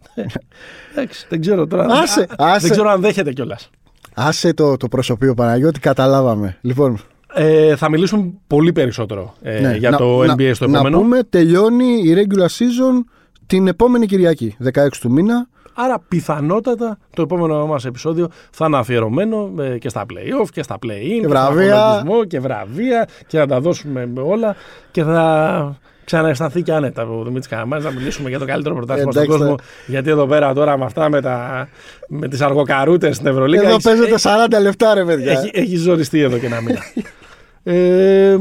Εντάξει. Δεν ξέρω τώρα. Άσε, Α, άσε. Δεν ξέρω αν δέχεται κιόλας. Άσε το, το προσωπείο Παναγιώτη, καταλάβαμε. Λοιπόν, Ε, θα μιλήσουμε πολύ περισσότερο ε, ναι, για να- το να- NBA στο Να επόμενο. πούμε, τελειώνει η regular season την επόμενη Κυριακή, 16 του μήνα. Άρα πιθανότατα το επόμενο μας επεισόδιο θα είναι αφιερωμένο ε, και στα play-off και στα play-in Και βραβεία. στον αθλητισμό και βραβεία και θα τα δώσουμε με όλα και θα ξανααισθανθεί και άνετα ο Δημήτρης Καραμάνης να μιλήσουμε για το καλύτερο πρωτάθλημα στον Εντάξει, κόσμο γιατί εδώ πέρα τώρα με αυτά με, τα, με τις αργοκαρούτες στην Ευρωλίγα Εδώ έχεις- παίζετε 40 λεπτά, ρε παιδιά. έχει, έχει ζοριστεί εδώ και ένα μήνα. ε,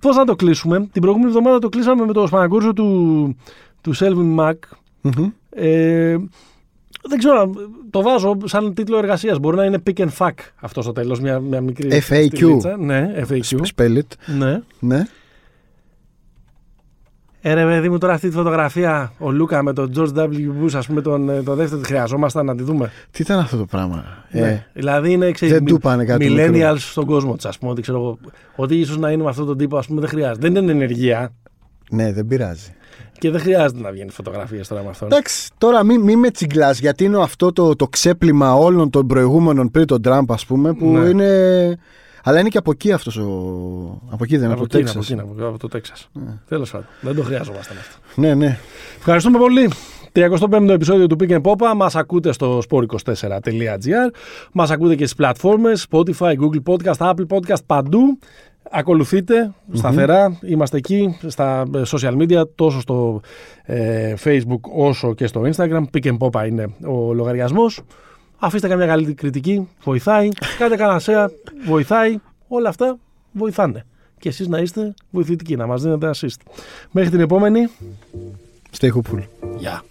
Πώς να το κλείσουμε; Την προηγούμενη εβδομάδα το κλείσαμε με το σπανακούρσο του, του Selvin Mac. Μμμ. Ε, δεν ξέρω, το βάζω σαν τίτλο εργασίας. Μπορεί να είναι pick and fuck αυτό στο τέλος, μια, μια μικρή. FAQ. στυλίτσα. Ναι, FAQ. Spell it. Ναι. Ναι. Ε, ρε παιδί μου, τώρα αυτή τη φωτογραφία, ο Λούκα με τον George W. Bush, ας πούμε, τον, ε, τον δεύτερο, τη χρειαζόμασταν να τη δούμε. Τι ήταν αυτό το πράγμα. Ε, Ναι. Δηλαδή είναι ξέρεις, δεν μι- του πάνε κάτι millennials μικρό. στον κόσμο της, ας πούμε. Ότι, ξέρω, εγώ, ότι ίσως να είναι με αυτόν τον τύπο, ας πούμε, δεν χρειάζεται. Δεν είναι ενεργεία ναι, δεν πειράζει. Και δεν χρειάζεται να βγαίνει φωτογραφίε τώρα με αυτόν. Εντάξει, τώρα μην μη με τσιγκλάς, γιατί είναι αυτό το, το ξέπλυμα όλων των προηγούμενων πριν τον Τραμπ, ας πούμε, που Ναι. είναι. Αλλά είναι και από εκεί αυτός ο. Από εκεί δεν είναι, από, από, το εκεί, από, Τέξας. εκεί, από, από το Τέξα. Τέλος πάντων, δεν το χρειάζομασταν αυτό. Ναι, ναι. Ευχαριστούμε πολύ. 35ο επεισόδιο του Pick and Popa. Μας ακούτε στο sport24.gr. Μας ακούτε και στις πλατφόρμες Spotify, Google Podcast, Apple Podcast, παντού. Ακολουθείτε σταθερά. Είμαστε εκεί στα ε, social media, τόσο στο ε, Facebook όσο και στο Instagram. Pick and Popa είναι ο λογαριασμός. Αφήστε καμιά καλή κριτική, βοηθάει. Κάντε κανένα share, βοηθάει. Όλα αυτά βοηθάνε. Και εσείς να είστε βοηθητικοί, να μας δίνετε assist. Μέχρι την επόμενη. Stay hopeful. Γεια.